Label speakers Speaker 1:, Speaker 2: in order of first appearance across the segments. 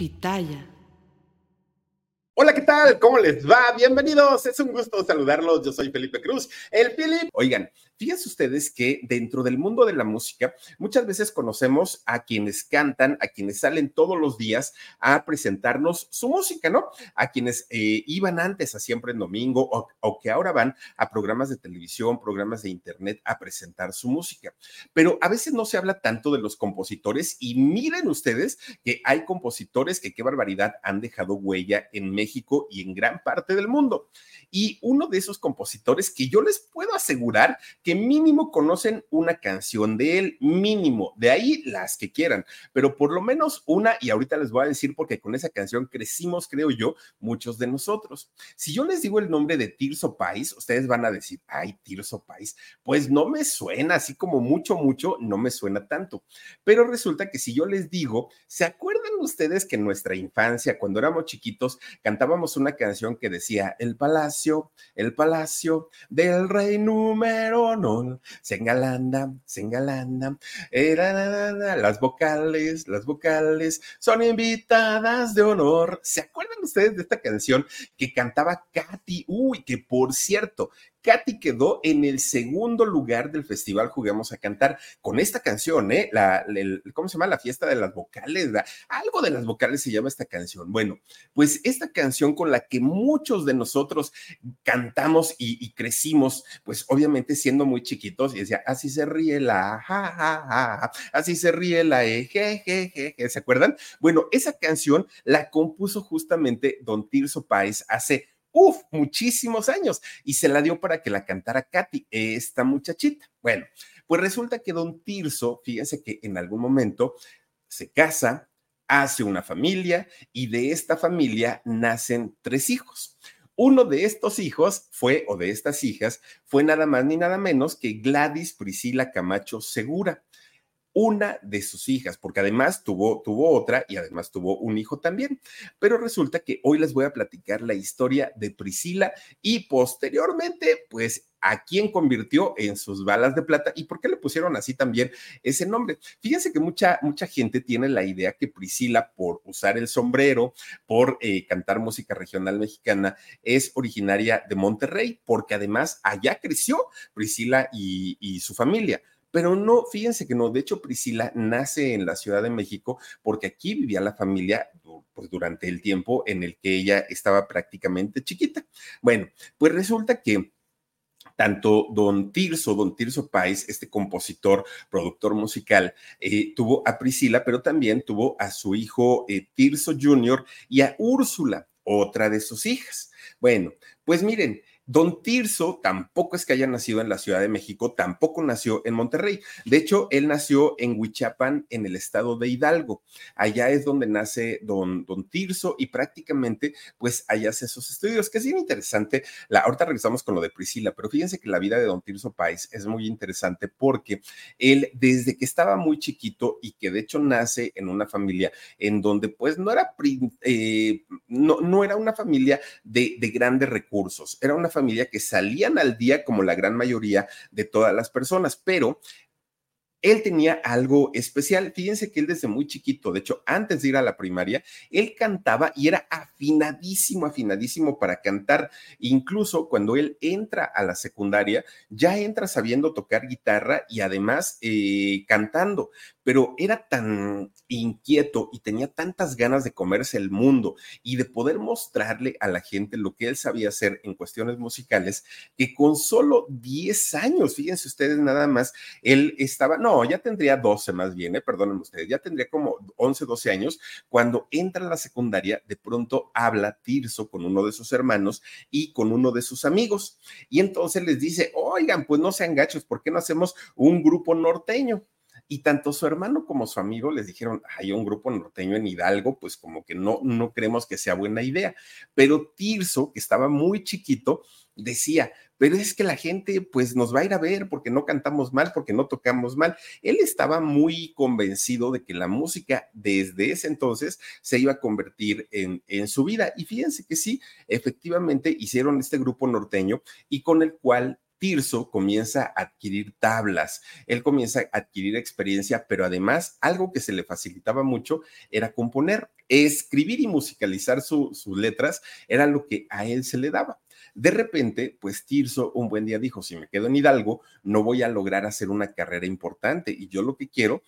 Speaker 1: Pitaya.
Speaker 2: Hola, ¿qué tal? ¿Cómo les va? Bienvenidos. Es un gusto saludarlos. Yo soy Felipe Cruz, el Philip. Oigan, fíjense ustedes que dentro del mundo de la música, muchas veces conocemos a quienes cantan, a quienes salen todos los días a presentarnos su música, ¿no? A quienes eh, iban antes a siempre en domingo o, o que ahora van a programas de televisión, programas de internet a presentar su música. Pero a veces no se habla tanto de los compositores y miren ustedes que hay compositores que qué barbaridad han dejado huella en México y en gran parte del mundo. Y uno de esos compositores que yo les puedo asegurar que mínimo conocen una canción de él, mínimo, de ahí las que quieran, pero por lo menos una, y ahorita les voy a decir porque con esa canción crecimos, creo yo, muchos de nosotros. Si yo les digo el nombre de Tirso Pais, ustedes van a decir, ay, Tirso Pais, pues no me suena, así como mucho, mucho, no me suena tanto. Pero resulta que si yo les digo, ¿se acuerdan ustedes que en nuestra infancia, cuando éramos chiquitos, cantábamos una canción que decía, el palacio, el palacio del rey número no, se engalanda, se engalanda, las vocales, las vocales son invitadas de honor. ¿Se acuerdan ustedes de esta canción que cantaba Katy? Uy, que por cierto, Katy quedó en el segundo lugar del festival Juguemos a Cantar con esta canción, ¿eh? ¿Cómo se llama? La fiesta de las vocales. algo de las vocales se llama esta canción. Bueno, pues esta canción con la que muchos de nosotros cantamos y, crecimos, pues obviamente siendo muy chiquitos, y decía, así se ríe la, ja, así se ríe la, e, je, ¿se acuerdan? Bueno, esa canción la compuso justamente Don Tirso Páez hace uf, muchísimos años, y se la dio para que la cantara Katy, esta muchachita. Bueno, pues resulta que don Tirso, fíjense que en algún momento se casa, hace una familia y de esta familia nacen tres hijos. Uno de estos hijos fue, o de estas hijas, fue nada más ni nada menos que Gladys Priscila Camacho Segura una de sus hijas, porque además tuvo, tuvo otra y además tuvo un hijo también. Pero resulta que hoy les voy a platicar la historia de Priscila y posteriormente, pues a quién convirtió en sus balas de plata y por qué le pusieron así también ese nombre. Fíjense que mucha, mucha gente tiene la idea que Priscila, por usar el sombrero, por eh, cantar música regional mexicana, es originaria de Monterrey, porque además allá creció Priscila y, y su familia pero no, fíjense que no, de hecho Priscila nace en la Ciudad de México porque aquí vivía la familia pues, durante el tiempo en el que ella estaba prácticamente chiquita. Bueno, pues resulta que tanto don Tirso, don Tirso Páez, este compositor, productor musical, eh, tuvo a Priscila, pero también tuvo a su hijo eh, Tirso Jr. y a Úrsula, otra de sus hijas. Bueno, pues miren, Don Tirso tampoco es que haya nacido en la Ciudad de México, tampoco nació en Monterrey. De hecho, él nació en Huichapan, en el estado de Hidalgo. Allá es donde nace don, don Tirso y prácticamente, pues, allá hace sus estudios, que es bien interesante. La, ahorita regresamos con lo de Priscila, pero fíjense que la vida de don Tirso Páez es muy interesante porque él, desde que estaba muy chiquito y que de hecho nace en una familia en donde, pues, no era, eh, no, no era una familia de, de grandes recursos, era una familia familia que salían al día como la gran mayoría de todas las personas, pero él tenía algo especial. Fíjense que él desde muy chiquito, de hecho, antes de ir a la primaria, él cantaba y era afinadísimo, afinadísimo para cantar. Incluso cuando él entra a la secundaria, ya entra sabiendo tocar guitarra y además eh, cantando pero era tan inquieto y tenía tantas ganas de comerse el mundo y de poder mostrarle a la gente lo que él sabía hacer en cuestiones musicales, que con solo 10 años, fíjense ustedes nada más, él estaba, no, ya tendría 12 más bien, eh, perdónenme ustedes, ya tendría como 11, 12 años, cuando entra a la secundaria, de pronto habla Tirso con uno de sus hermanos y con uno de sus amigos. Y entonces les dice, oigan, pues no sean gachos, ¿por qué no hacemos un grupo norteño? Y tanto su hermano como su amigo les dijeron, hay un grupo norteño en Hidalgo, pues como que no, no creemos que sea buena idea. Pero Tirso, que estaba muy chiquito, decía, pero es que la gente pues nos va a ir a ver porque no cantamos mal, porque no tocamos mal. Él estaba muy convencido de que la música desde ese entonces se iba a convertir en, en su vida. Y fíjense que sí, efectivamente hicieron este grupo norteño y con el cual Tirso comienza a adquirir tablas, él comienza a adquirir experiencia, pero además algo que se le facilitaba mucho era componer, escribir y musicalizar sus letras era lo que a él se le daba. De repente, pues Tirso un buen día dijo, si me quedo en Hidalgo, no voy a lograr hacer una carrera importante y yo lo que quiero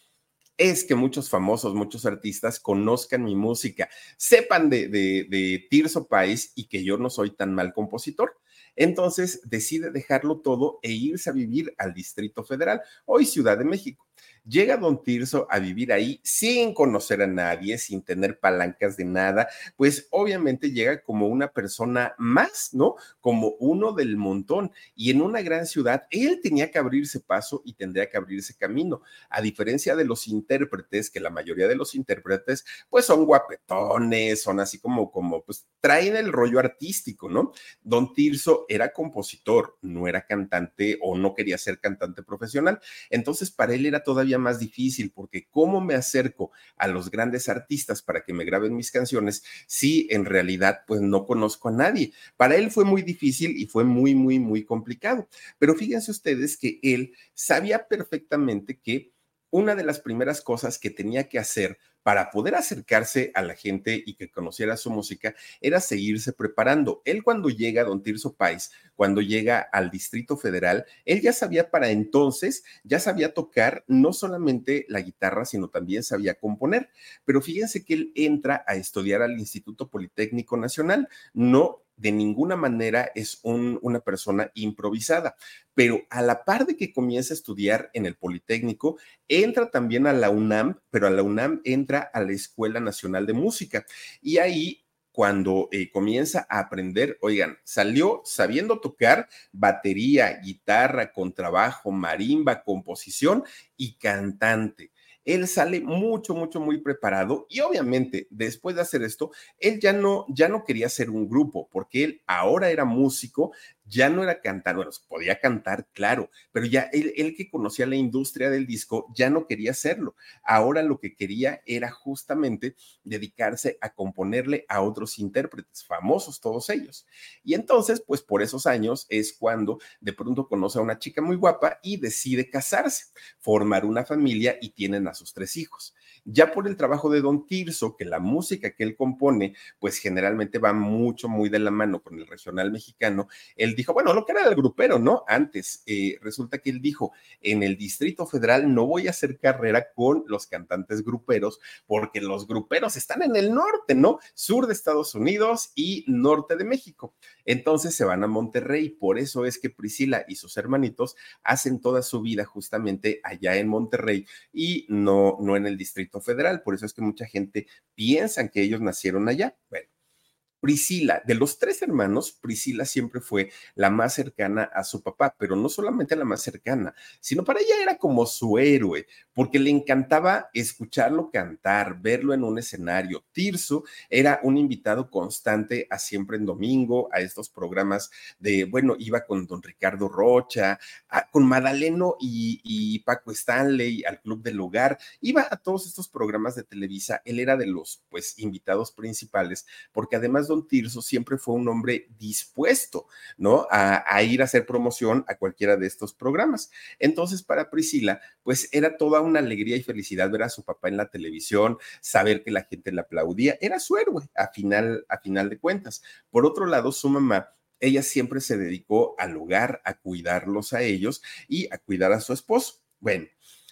Speaker 2: es que muchos famosos, muchos artistas conozcan mi música, sepan de, de, Tirso País y que yo no soy tan mal compositor. Entonces decide dejarlo todo e irse a vivir al Distrito Federal, hoy Ciudad de México. Llega don Tirso a vivir ahí sin conocer a nadie, sin tener palancas de nada, pues obviamente llega como una persona más, ¿no? Como uno del montón. Y en una gran ciudad, él tenía que abrirse paso y tendría que abrirse camino. A diferencia de los intérpretes, que la mayoría de los intérpretes, pues son guapetones, son así como, como, pues traen el rollo artístico, ¿no? Don Tirso era compositor, no era cantante o no quería ser cantante profesional. Entonces, para él era todavía más difícil porque cómo me acerco a los grandes artistas para que me graben mis canciones si en realidad pues no conozco a nadie. Para él fue muy difícil y fue muy, muy, muy complicado. Pero fíjense ustedes que él sabía perfectamente que una de las primeras cosas que tenía que hacer para poder acercarse a la gente y que conociera su música era seguirse preparando. Él cuando llega, don Tirso Pais, cuando llega al Distrito Federal, él ya sabía para entonces, ya sabía tocar no solamente la guitarra, sino también sabía componer. Pero fíjense que él entra a estudiar al Instituto Politécnico Nacional, no de ninguna manera es una persona improvisada, pero a la par de que comienza a estudiar en el Politécnico, entra también a la UNAM, pero a la UNAM entra a la Escuela Nacional de Música. Y ahí cuando eh, comienza a aprender, oigan, salió sabiendo tocar batería, guitarra, contrabajo, marimba, composición y cantante él sale mucho, mucho, muy preparado y obviamente después de hacer esto, él ya no, ya no quería ser un grupo porque él ahora era músico, ya no era cantar, bueno, podía cantar, claro, pero ya él, que conocía la industria del disco ya no quería hacerlo. Ahora lo que quería era justamente dedicarse a componerle a otros intérpretes, famosos todos ellos. Y entonces, pues por esos años es cuando de pronto conoce a una chica muy guapa y decide casarse, formar una familia y tienen a sus tres hijos. Ya por el trabajo de Don Tirso, que la música que él compone, pues generalmente va mucho, muy de la mano con el regional mexicano, él dijo, bueno, lo que era el grupero, ¿no? Antes, eh, resulta que él dijo, en el Distrito Federal no voy a hacer carrera con los cantantes gruperos, porque los gruperos están en el norte, ¿no? Sur de Estados Unidos y norte de México. Entonces se van a Monterrey, por eso es que Priscila y sus hermanitos hacen toda su vida justamente allá en Monterrey y no, no en el Distrito Federal. Por eso es que mucha gente piensa que ellos nacieron allá. Bueno, Priscila, de los tres hermanos, Priscila siempre fue la más cercana a su papá, pero no solamente la más cercana, sino para ella era como su héroe, porque le encantaba escucharlo cantar, verlo en un escenario. Tirso era un invitado constante a siempre en domingo, a estos programas de, bueno, iba con don Ricardo Rocha, con Madaleno y, y Paco Stanley al Club del Hogar, iba a todos estos programas de Televisa, él era de los, pues, invitados principales, porque además Tirso siempre fue un hombre dispuesto, ¿no? A, ir a hacer promoción a cualquiera de estos programas. Entonces, para Priscila, pues era toda una alegría y felicidad ver a su papá en la televisión, saber que la gente le aplaudía, era su héroe a final, a final de cuentas. Por otro lado, su mamá ella siempre se dedicó al hogar, a cuidarlos a ellos y a cuidar a su esposo. Bueno,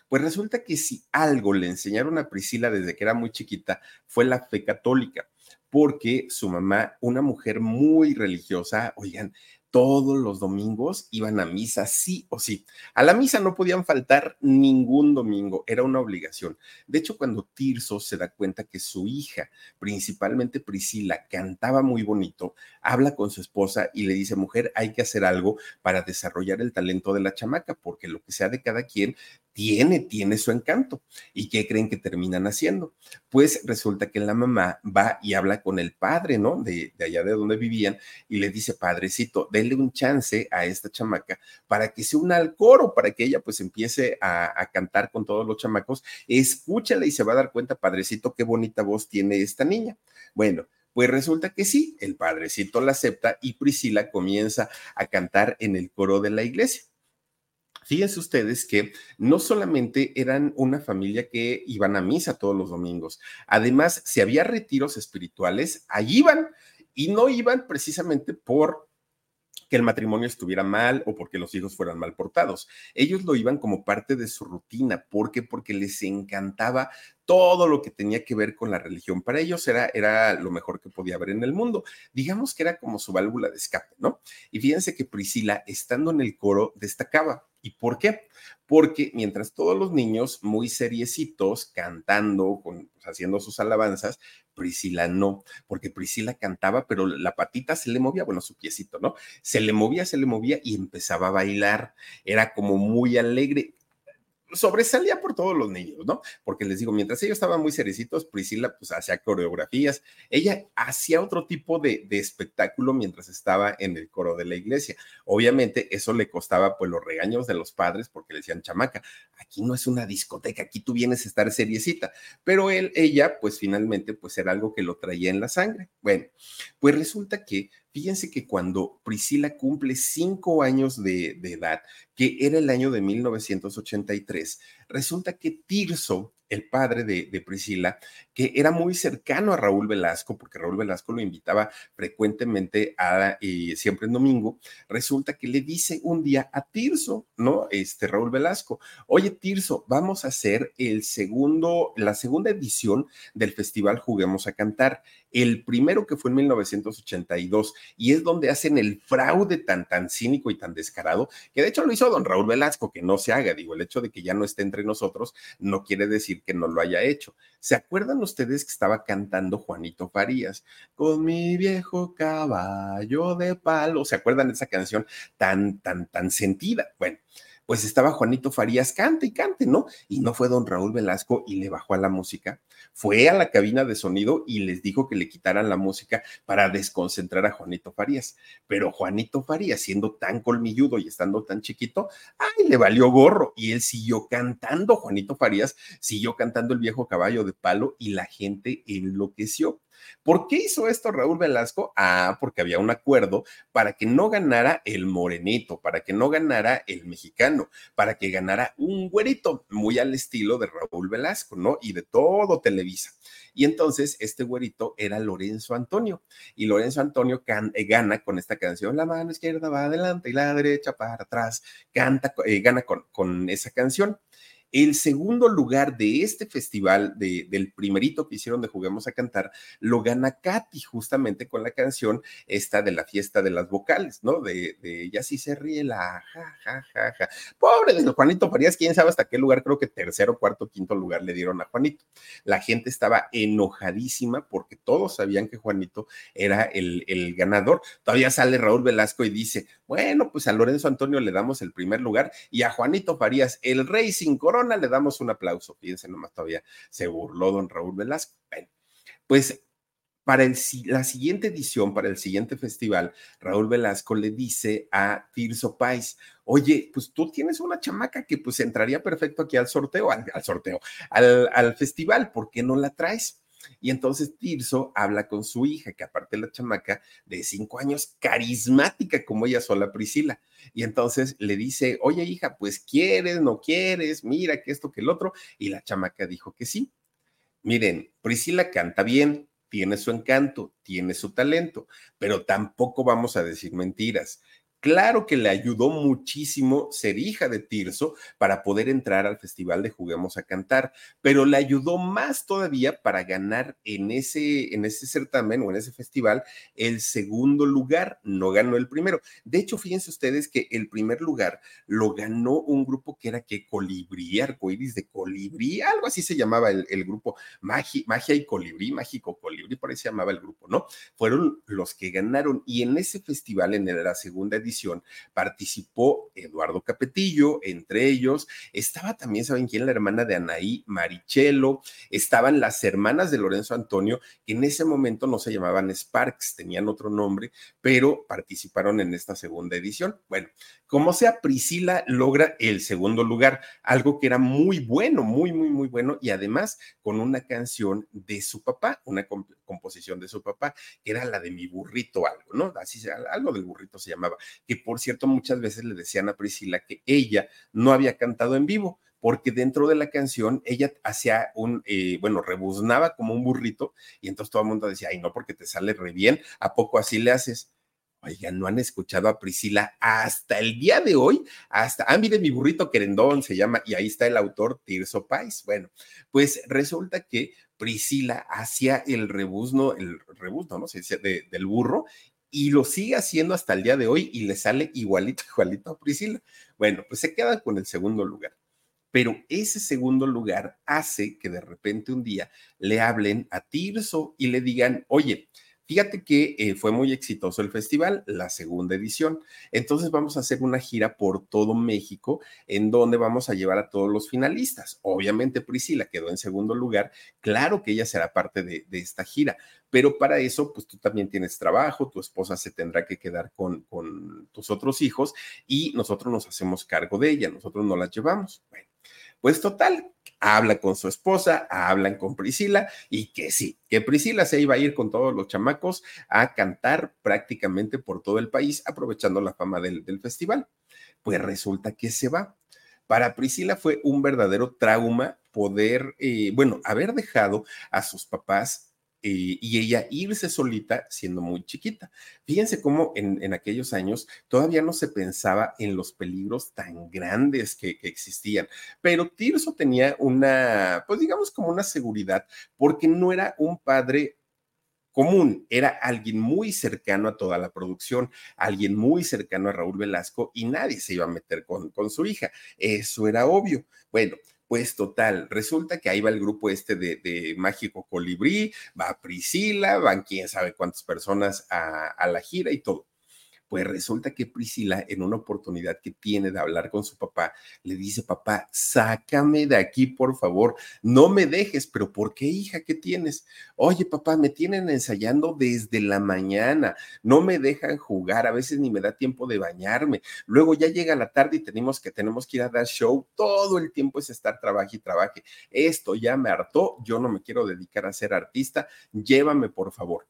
Speaker 2: pues resulta que si algo le enseñaron a Priscila desde que era muy chiquita fue la fe católica porque su mamá, una mujer muy religiosa, oigan, todos los domingos iban a misa, sí o sí. A la misa no podían faltar ningún domingo, era una obligación. De hecho, cuando Tirso se da cuenta que su hija, principalmente Priscila, cantaba muy bonito, habla con su esposa y le dice, mujer, hay que hacer algo para desarrollar el talento de la chamaca, porque lo que sea de cada quien tiene, tiene su encanto. ¿Y qué creen que terminan haciendo? Pues resulta que la mamá va y habla con el padre, ¿no? De, allá de donde vivían y le dice, padrecito, denle un chance a esta chamaca para que se una al coro, para que ella pues empiece a, a cantar con todos los chamacos. Escúchala y se va a dar cuenta, padrecito, qué bonita voz tiene esta niña. Bueno, pues resulta que sí, el padrecito la acepta y Priscila comienza a cantar en el coro de la iglesia. Fíjense ustedes que no solamente eran una familia que iban a misa todos los domingos, además, si había retiros espirituales, allí iban y no iban precisamente por que el matrimonio estuviera mal o porque los hijos fueran mal portados. Ellos lo iban como parte de su rutina. ¿Por qué? Porque les encantaba todo lo que tenía que ver con la religión. Para ellos era, era lo mejor que podía haber en el mundo. Digamos que era como su válvula de escape, ¿no? Y fíjense que Priscila, estando en el coro, destacaba. ¿Y por qué? Porque mientras todos los niños muy seriecitos cantando, pues, haciendo sus alabanzas, Priscila no, porque Priscila cantaba, pero la patita se le movía, bueno, su piecito, ¿no? Se le movía, se le movía y empezaba a bailar. Era como muy alegre sobresalía por todos los niños, ¿no? Porque les digo, mientras ellos estaban muy cerecitos, Priscila pues hacía coreografías, ella hacía otro tipo de, de, espectáculo mientras estaba en el coro de la iglesia. Obviamente eso le costaba pues los regaños de los padres porque le decían, chamaca, aquí no es una discoteca, aquí tú vienes a estar seriecita, pero él, ella pues finalmente pues era algo que lo traía en la sangre. Bueno, pues resulta que Fíjense que cuando Priscila cumple cinco años de, edad, que era el año de 1983, resulta que Tirso, el padre de, Priscila, que era muy cercano a Raúl Velasco, porque Raúl Velasco lo invitaba frecuentemente a, y siempre en domingo, resulta que le dice un día a Tirso, ¿no? Este Raúl Velasco, oye Tirso, vamos a hacer el segundo, la segunda edición del festival Juguemos a Cantar el primero que fue en 1982, y es donde hacen el fraude tan, tan cínico y tan descarado, que de hecho lo hizo don Raúl Velasco, que no se haga, digo, el hecho de que ya no esté entre nosotros no quiere decir que no lo haya hecho. ¿Se acuerdan ustedes que estaba cantando Juanito Farías? Con mi viejo caballo de palo, ¿se acuerdan de esa canción tan, tan, tan sentida? Bueno pues estaba Juanito Farías, cante y cante, ¿no? Y no fue don Raúl Velasco y le bajó a la música. Fue a la cabina de sonido y les dijo que le quitaran la música para desconcentrar a Juanito Farías. Pero Juanito Farías, siendo tan colmilludo y estando tan chiquito, ay, le valió gorro y él siguió cantando. Juanito Farías siguió cantando el viejo caballo de palo y la gente enloqueció. ¿Por qué hizo esto Raúl Velasco? Ah, porque había un acuerdo para que no ganara el morenito, para que no ganara el mexicano, para que ganara un güerito, muy al estilo de Raúl Velasco, ¿no? Y de todo Televisa. Y entonces este güerito era Lorenzo Antonio. Y Lorenzo Antonio eh, gana con esta canción, la mano izquierda va adelante y la derecha para atrás, canta, eh, gana con, con esa canción. El segundo lugar de este festival, de, del primerito que hicieron de Juguemos a Cantar, lo gana Katy, justamente con la canción esta de la fiesta de las vocales, ¿no? De, ya sí se ríe la ja, ja, ja, ja. Pobre de Juanito Farías, quién sabe hasta qué lugar, creo que tercero, cuarto, quinto lugar le dieron a Juanito. La gente estaba enojadísima porque todos sabían que Juanito era el, el ganador. Todavía sale Raúl Velasco y dice, bueno, pues a Lorenzo Antonio le damos el primer lugar y a Juanito Farías, el rey sin corona, le damos un aplauso. Fíjense nomás, todavía se burló don Raúl Velasco. Pues para la siguiente edición, para el siguiente festival, Raúl Velasco le dice a Tirso Pais, oye, pues tú tienes una chamaca que pues entraría perfecto aquí al sorteo, al, sorteo, al festival, ¿por qué no la traes? Y entonces Tirso habla con su hija, que aparte la chamaca de cinco años, carismática como ella sola, Priscila. Y entonces le dice, oye hija, pues quieres, no quieres, mira que esto, que el otro. Y la chamaca dijo que sí. Miren, Priscila canta bien, tiene su encanto, tiene su talento, pero tampoco vamos a decir mentiras. Claro que le ayudó muchísimo ser hija de Tirso para poder entrar al festival de Juguemos a Cantar, pero le ayudó más todavía para ganar en ese, en ese certamen o en ese festival el segundo lugar, no ganó el primero. De hecho, fíjense ustedes que el primer lugar lo ganó un grupo que era que Colibrí, Arcoiris de Colibrí, algo así se llamaba el, el grupo, Magia, y Colibrí, Mágico Colibrí, por ahí se llamaba el grupo, ¿no? Fueron los que ganaron y en ese festival, en la segunda edición, participó Eduardo Capetillo, entre ellos estaba también, ¿saben quién? La hermana de Anaí, Marichelo, estaban las hermanas de Lorenzo Antonio, que en ese momento no se llamaban Sparks, tenían otro nombre, pero participaron en esta segunda edición. Bueno, como sea, Priscila logra el segundo lugar, algo que era muy bueno, muy, muy, muy bueno, y además con una canción de su papá, una composición de su papá, que era la de mi burrito algo, ¿no? Así, algo del burrito se llamaba, que por cierto muchas veces le decían a Priscila que ella no había cantado en vivo, porque dentro de la canción ella hacía un, eh, bueno, rebuznaba como un burrito y entonces todo el mundo decía, ay, no, porque te sale re bien, ¿a poco así le haces? Oigan, no han escuchado a Priscila hasta el día de hoy, hasta, ah, mire, mi burrito querendón se llama, y ahí está el autor Tirso Pais. Bueno, pues resulta que Priscila hacía el rebuzno, el rebuzno, ¿no? Se dice, del burro, y lo sigue haciendo hasta el día de hoy y le sale igualito, igualito a Priscila. Bueno, pues se queda con el segundo lugar. Pero ese segundo lugar hace que de repente un día le hablen a Tirso y le digan, oye, Fíjate que eh, fue muy exitoso el festival, la segunda edición. Entonces vamos a hacer una gira por todo México en donde vamos a llevar a todos los finalistas. Obviamente Priscila quedó en segundo lugar. Claro que ella será parte de, esta gira, pero para eso, pues tú también tienes trabajo, tu esposa se tendrá que quedar con, con tus otros hijos y nosotros nos hacemos cargo de ella, nosotros no las llevamos. Bueno, pues total, habla con su esposa, hablan con Priscila y que sí, que Priscila se iba a ir con todos los chamacos a cantar prácticamente por todo el país, aprovechando la fama del, festival. Pues resulta que se va. Para Priscila fue un verdadero trauma poder, eh, bueno, haber dejado a sus papás eh, y ella irse solita siendo muy chiquita. Fíjense cómo en, aquellos años todavía no se pensaba en los peligros tan grandes que, que, existían, pero Tirso tenía una, pues digamos como una seguridad, porque no era un padre común, era alguien muy cercano a toda la producción, alguien muy cercano a Raúl Velasco y nadie se iba a meter con, con su hija, eso era obvio. Bueno, pues total, resulta que ahí va el grupo este de, Mágico Colibrí, va Priscila, van quién sabe cuántas personas a la gira y todo. Pues resulta que Priscila, en una oportunidad que tiene de hablar con su papá, le dice, papá, sácame de aquí, por favor, no me dejes, pero ¿por qué, hija? ¿Qué tienes? Oye, papá, me tienen ensayando desde la mañana, no me dejan jugar, a veces ni me da tiempo de bañarme, luego ya llega la tarde y tenemos que, tenemos que ir a dar show, todo el tiempo es estar trabaje y trabaje. Esto ya me hartó, yo no me quiero dedicar a ser artista, llévame, por favor.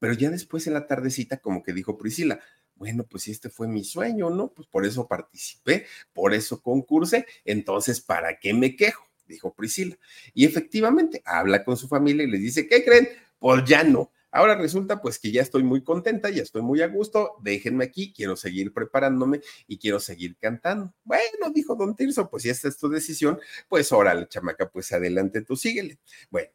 Speaker 2: Pero ya después en la tardecita, como que dijo Priscila, bueno, pues este fue mi sueño, ¿no? Pues por eso participé, por eso concursé, entonces, ¿para qué me quejo? Dijo Priscila. Y efectivamente, habla con su familia y les dice, ¿qué creen? Pues ya no. Ahora resulta pues que ya estoy muy contenta, ya estoy muy a gusto, déjenme aquí, quiero seguir preparándome y quiero seguir cantando. Bueno, dijo don Tirso, pues si esta es tu decisión, pues órale, chamaca, pues adelante tú síguele. Bueno,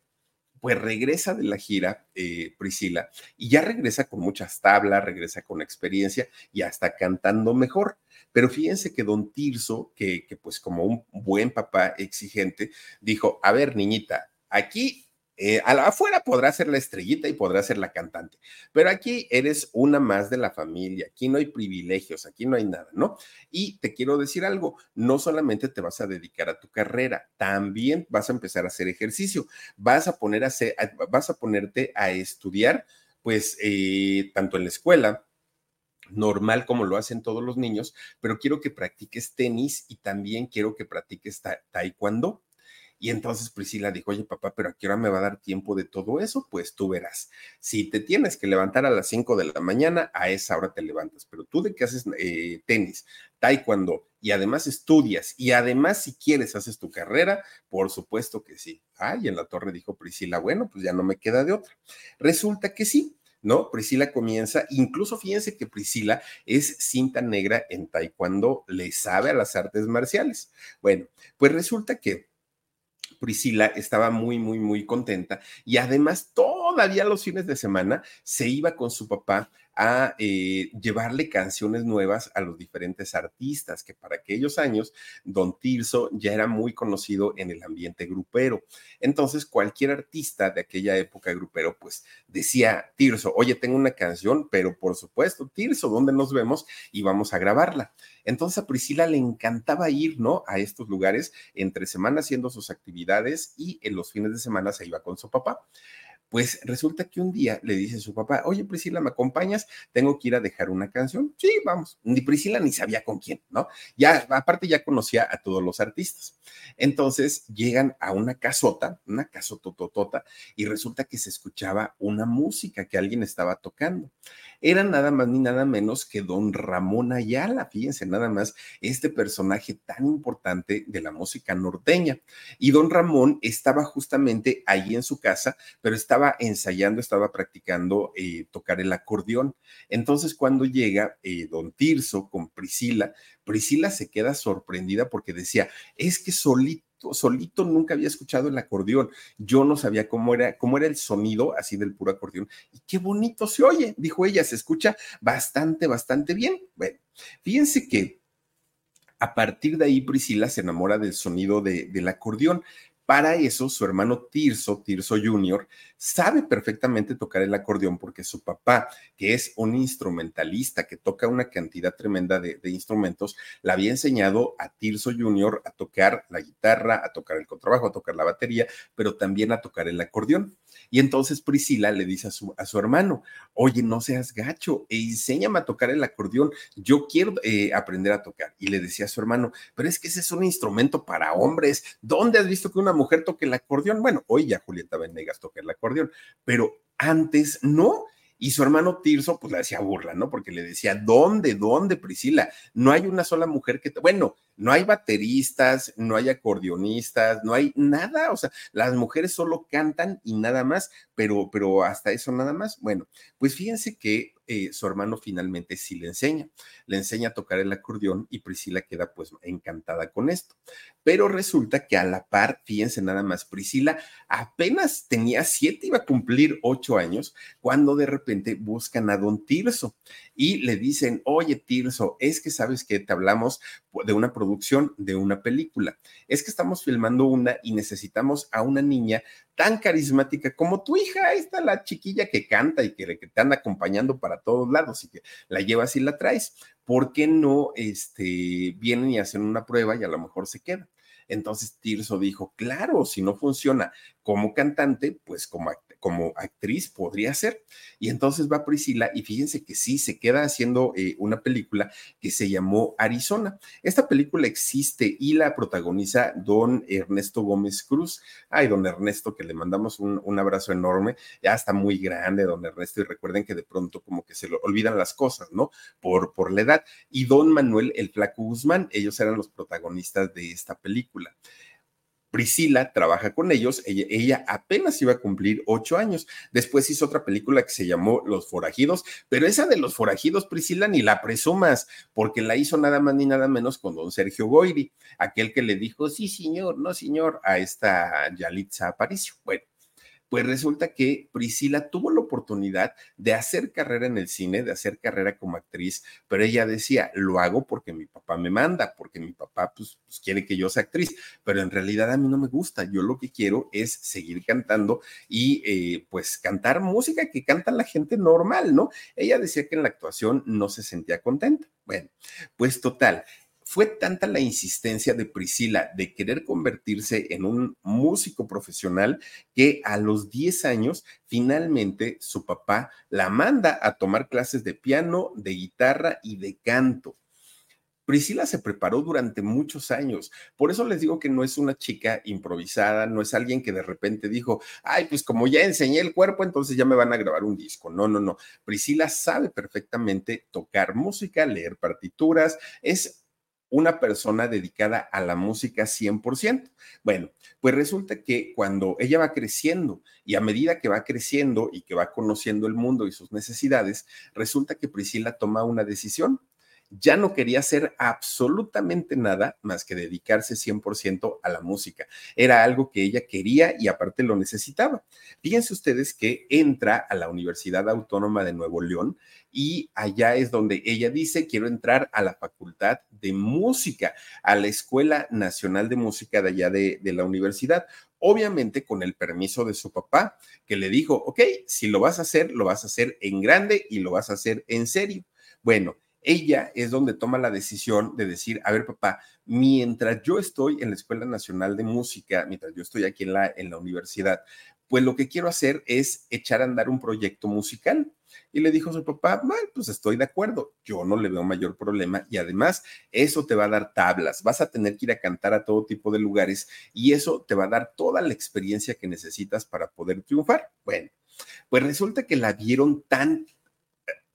Speaker 2: pues regresa de la gira eh, Priscila y ya regresa con muchas tablas, regresa con experiencia y hasta cantando mejor. Pero fíjense que don Tirso, que, que pues como un buen papá exigente, dijo, a ver, niñita, aquí eh, afuera podrá ser la estrellita y podrá ser la cantante, pero aquí eres una más de la familia, aquí no hay privilegios, aquí no hay nada, ¿no? Y te quiero decir algo, no solamente te vas a dedicar a tu carrera, también vas a empezar a hacer ejercicio, vas a, poner a hacer, vas a ponerte a estudiar, pues, eh, tanto en la escuela, normal como lo hacen todos los niños, pero quiero que practiques tenis y también quiero que practiques taekwondo y entonces Priscila dijo, oye papá, pero ¿a qué hora me va a dar tiempo de todo eso? Pues tú verás. Si te tienes que levantar a las 5 de la mañana, a esa hora te levantas. Pero tú de qué haces eh, tenis, taekwondo y además estudias y además si quieres haces tu carrera, por supuesto que sí. Ay, en la torre dijo Priscila, bueno, pues ya no me queda de otra. Resulta que sí. ¿no? Priscila comienza, incluso fíjense que Priscila es cinta negra en taekwondo, le sabe a las artes marciales. Bueno, pues resulta que Priscila estaba muy, muy, muy contenta y además todavía los fines de semana se iba con su papá a eh, llevarle canciones nuevas a los diferentes artistas, que para aquellos años Don Tirso ya era muy conocido en el ambiente grupero. Entonces, cualquier artista de aquella época grupero, pues decía, Tirso, oye, tengo una canción, pero por supuesto, Tirso, ¿dónde nos vemos? Y vamos a grabarla. Entonces a Priscila le encantaba ir, ¿no? A estos lugares entre semana haciendo sus actividades y en los fines de semana se iba con su papá. Pues resulta que un día le dice a su papá, oye Priscila, ¿me acompañas? Tengo que ir a dejar una canción. Sí, vamos. Ni Priscila ni sabía con quién, ¿no? Ya, aparte ya conocía a todos los artistas. Entonces llegan a una casota, una casotototota, y resulta que se escuchaba una música que alguien estaba tocando. Era nada más ni nada menos que don Ramón Ayala, fíjense nada más, este personaje tan importante de la música norteña. Y don Ramón estaba justamente ahí en su casa, pero estaba ensayando, estaba practicando eh, tocar el acordeón. Entonces, cuando llega eh, don Tirso con Priscila, Priscila se queda sorprendida porque decía, es que solito solito nunca había escuchado el acordeón. Yo no sabía cómo era, cómo era el sonido así del puro acordeón. Y qué bonito se oye, dijo ella, se escucha bastante, bastante bien. Bueno, fíjense que a partir de ahí Priscila se enamora del sonido de, del acordeón. Para eso, su hermano Tirso, Tirso Jr., sabe perfectamente tocar el acordeón porque su papá, que es un instrumentalista que toca una cantidad tremenda de, instrumentos, le había enseñado a Tirso Jr. a tocar la guitarra, a tocar el contrabajo, a tocar la batería, pero también a tocar el acordeón. Y entonces Priscila le dice a su, a su hermano, oye, no seas gacho, e enséñame a tocar el acordeón, yo quiero eh, aprender a tocar. Y le decía a su hermano, pero es que ese es un instrumento para hombres, ¿dónde has visto que una mujer toque el acordeón? Bueno, hoy ya Julieta Venegas toca el acordeón, pero antes no. Y su hermano Tirso, pues le hacía burla, ¿no? Porque le decía, ¿dónde, dónde, Priscila? No hay una sola mujer que, bueno, no hay bateristas, no hay acordeonistas, no hay nada, o sea, las mujeres solo cantan y nada más, pero, pero hasta eso nada más. Bueno, pues fíjense que eh, su hermano finalmente sí le enseña, le enseña a tocar el acordeón y Priscila queda pues encantada con esto. Pero resulta que a la par, fíjense nada más, Priscila apenas tenía siete, iba a cumplir ocho años, cuando de repente buscan a don Tirso y le dicen, oye Tirso, es que sabes que te hablamos de una producción de una película, es que estamos filmando una y necesitamos a una niña tan carismática como tu hija. Ahí está la chiquilla que canta y que, te anda acompañando para todos lados y que la llevas y la traes. ¿Por qué no este, vienen y hacen una prueba y a lo mejor se queda? Entonces Tirso dijo, claro, si no funciona como cantante, pues como como actriz podría ser. Y entonces va Priscila y fíjense que sí, se queda haciendo eh, una película que se llamó Arizona. Esta película existe y la protagoniza don Ernesto Gómez Cruz. Ay, don Ernesto, que le mandamos un, un abrazo enorme. Ya está muy grande, don Ernesto, y recuerden que de pronto como que se le olvidan las cosas, ¿no? Por, por la edad. Y don Manuel el Flaco Guzmán, ellos eran los protagonistas de esta película. Priscila trabaja con ellos, ella, apenas iba a cumplir ocho años. Después hizo otra película que se llamó Los Forajidos, pero esa de Los Forajidos, Priscila, ni la presumas, porque la hizo nada más ni nada menos con don Sergio Goyri, aquel que le dijo, sí, señor, no, señor, a esta Yalitza Aparicio. Bueno, pues resulta que Priscila tuvo la oportunidad de hacer carrera en el cine, de hacer carrera como actriz, pero ella decía, lo hago porque mi papá me manda, porque mi papá pues, pues, quiere que yo sea actriz, pero en realidad a mí no me gusta, yo lo que quiero es seguir cantando y eh, pues cantar música que canta la gente normal, ¿no? Ella decía que en la actuación no se sentía contenta. Bueno, pues total, fue tanta la insistencia de Priscila de querer convertirse en un músico profesional que a los 10 años finalmente su papá la manda a tomar clases de piano, de guitarra y de canto. Priscila se preparó durante muchos años. Por eso les digo que no es una chica improvisada, no es alguien que de repente dijo, ay, pues como ya enseñé el cuerpo, entonces ya me van a grabar un disco. No, no, no. Priscila sabe perfectamente tocar música, leer partituras, es una persona dedicada a la música 100%. Bueno, pues resulta que cuando ella va creciendo y a medida que va creciendo y que va conociendo el mundo y sus necesidades, resulta que Priscila toma una decisión ya no quería hacer absolutamente nada más que dedicarse 100% a la música. Era algo que ella quería y aparte lo necesitaba. Fíjense ustedes que entra a la Universidad Autónoma de Nuevo León y allá es donde ella dice, quiero entrar a la Facultad de Música, a la Escuela Nacional de Música de allá de, de la universidad obviamente con el permiso de su papá, que le dijo, ok, si lo vas a hacer, lo vas a hacer en grande y lo vas a hacer en serio. Bueno, ella es donde toma la decisión de decir, a ver papá, mientras yo estoy en la Escuela Nacional de Música, mientras yo estoy aquí en la, en la universidad, pues lo que quiero hacer es echar a andar un proyecto musical. Y le dijo a su papá, mal, pues estoy de acuerdo, yo no le veo mayor problema y además eso te va a dar tablas, vas a tener que ir a cantar a todo tipo de lugares y eso te va a dar toda la experiencia que necesitas para poder triunfar. Bueno, pues resulta que la vieron tan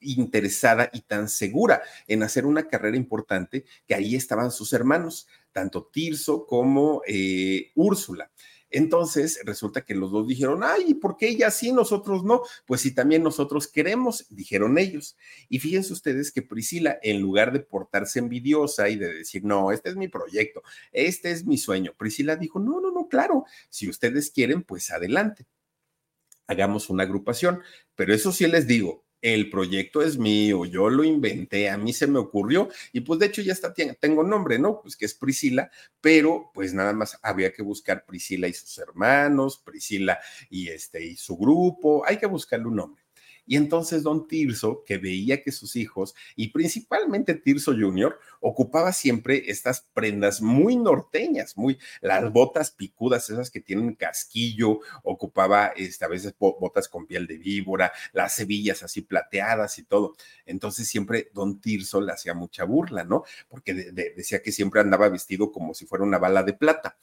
Speaker 2: interesada y tan segura en hacer una carrera importante que ahí estaban sus hermanos, tanto Tirso como eh, Úrsula. Entonces resulta que los dos dijeron, ay, ¿por qué ella sí, nosotros no? Pues si también nosotros queremos, dijeron ellos. Y fíjense ustedes que Priscila, en lugar de portarse envidiosa y de decir, no, este es mi proyecto, este es mi sueño, Priscila dijo, no, no, no, claro, si ustedes quieren, pues adelante. Hagamos una agrupación, pero eso sí les digo, el proyecto es mío, yo lo inventé, a mí se me ocurrió y pues de hecho ya está, tengo nombre, ¿no? Pues que es Priscila, pero pues nada más había que buscar Priscila y sus hermanos, Priscila y este y su grupo, hay que buscarle un nombre. Y entonces don Tirso, que veía que sus hijos, y principalmente Tirso Jr., ocupaba siempre estas prendas muy norteñas, muy, las botas picudas, esas que tienen casquillo, ocupaba este, a veces botas con piel de víbora, las hebillas así plateadas y todo. Entonces siempre don Tirso le hacía mucha burla, ¿no? Porque decía que siempre andaba vestido como si fuera una bala de plata.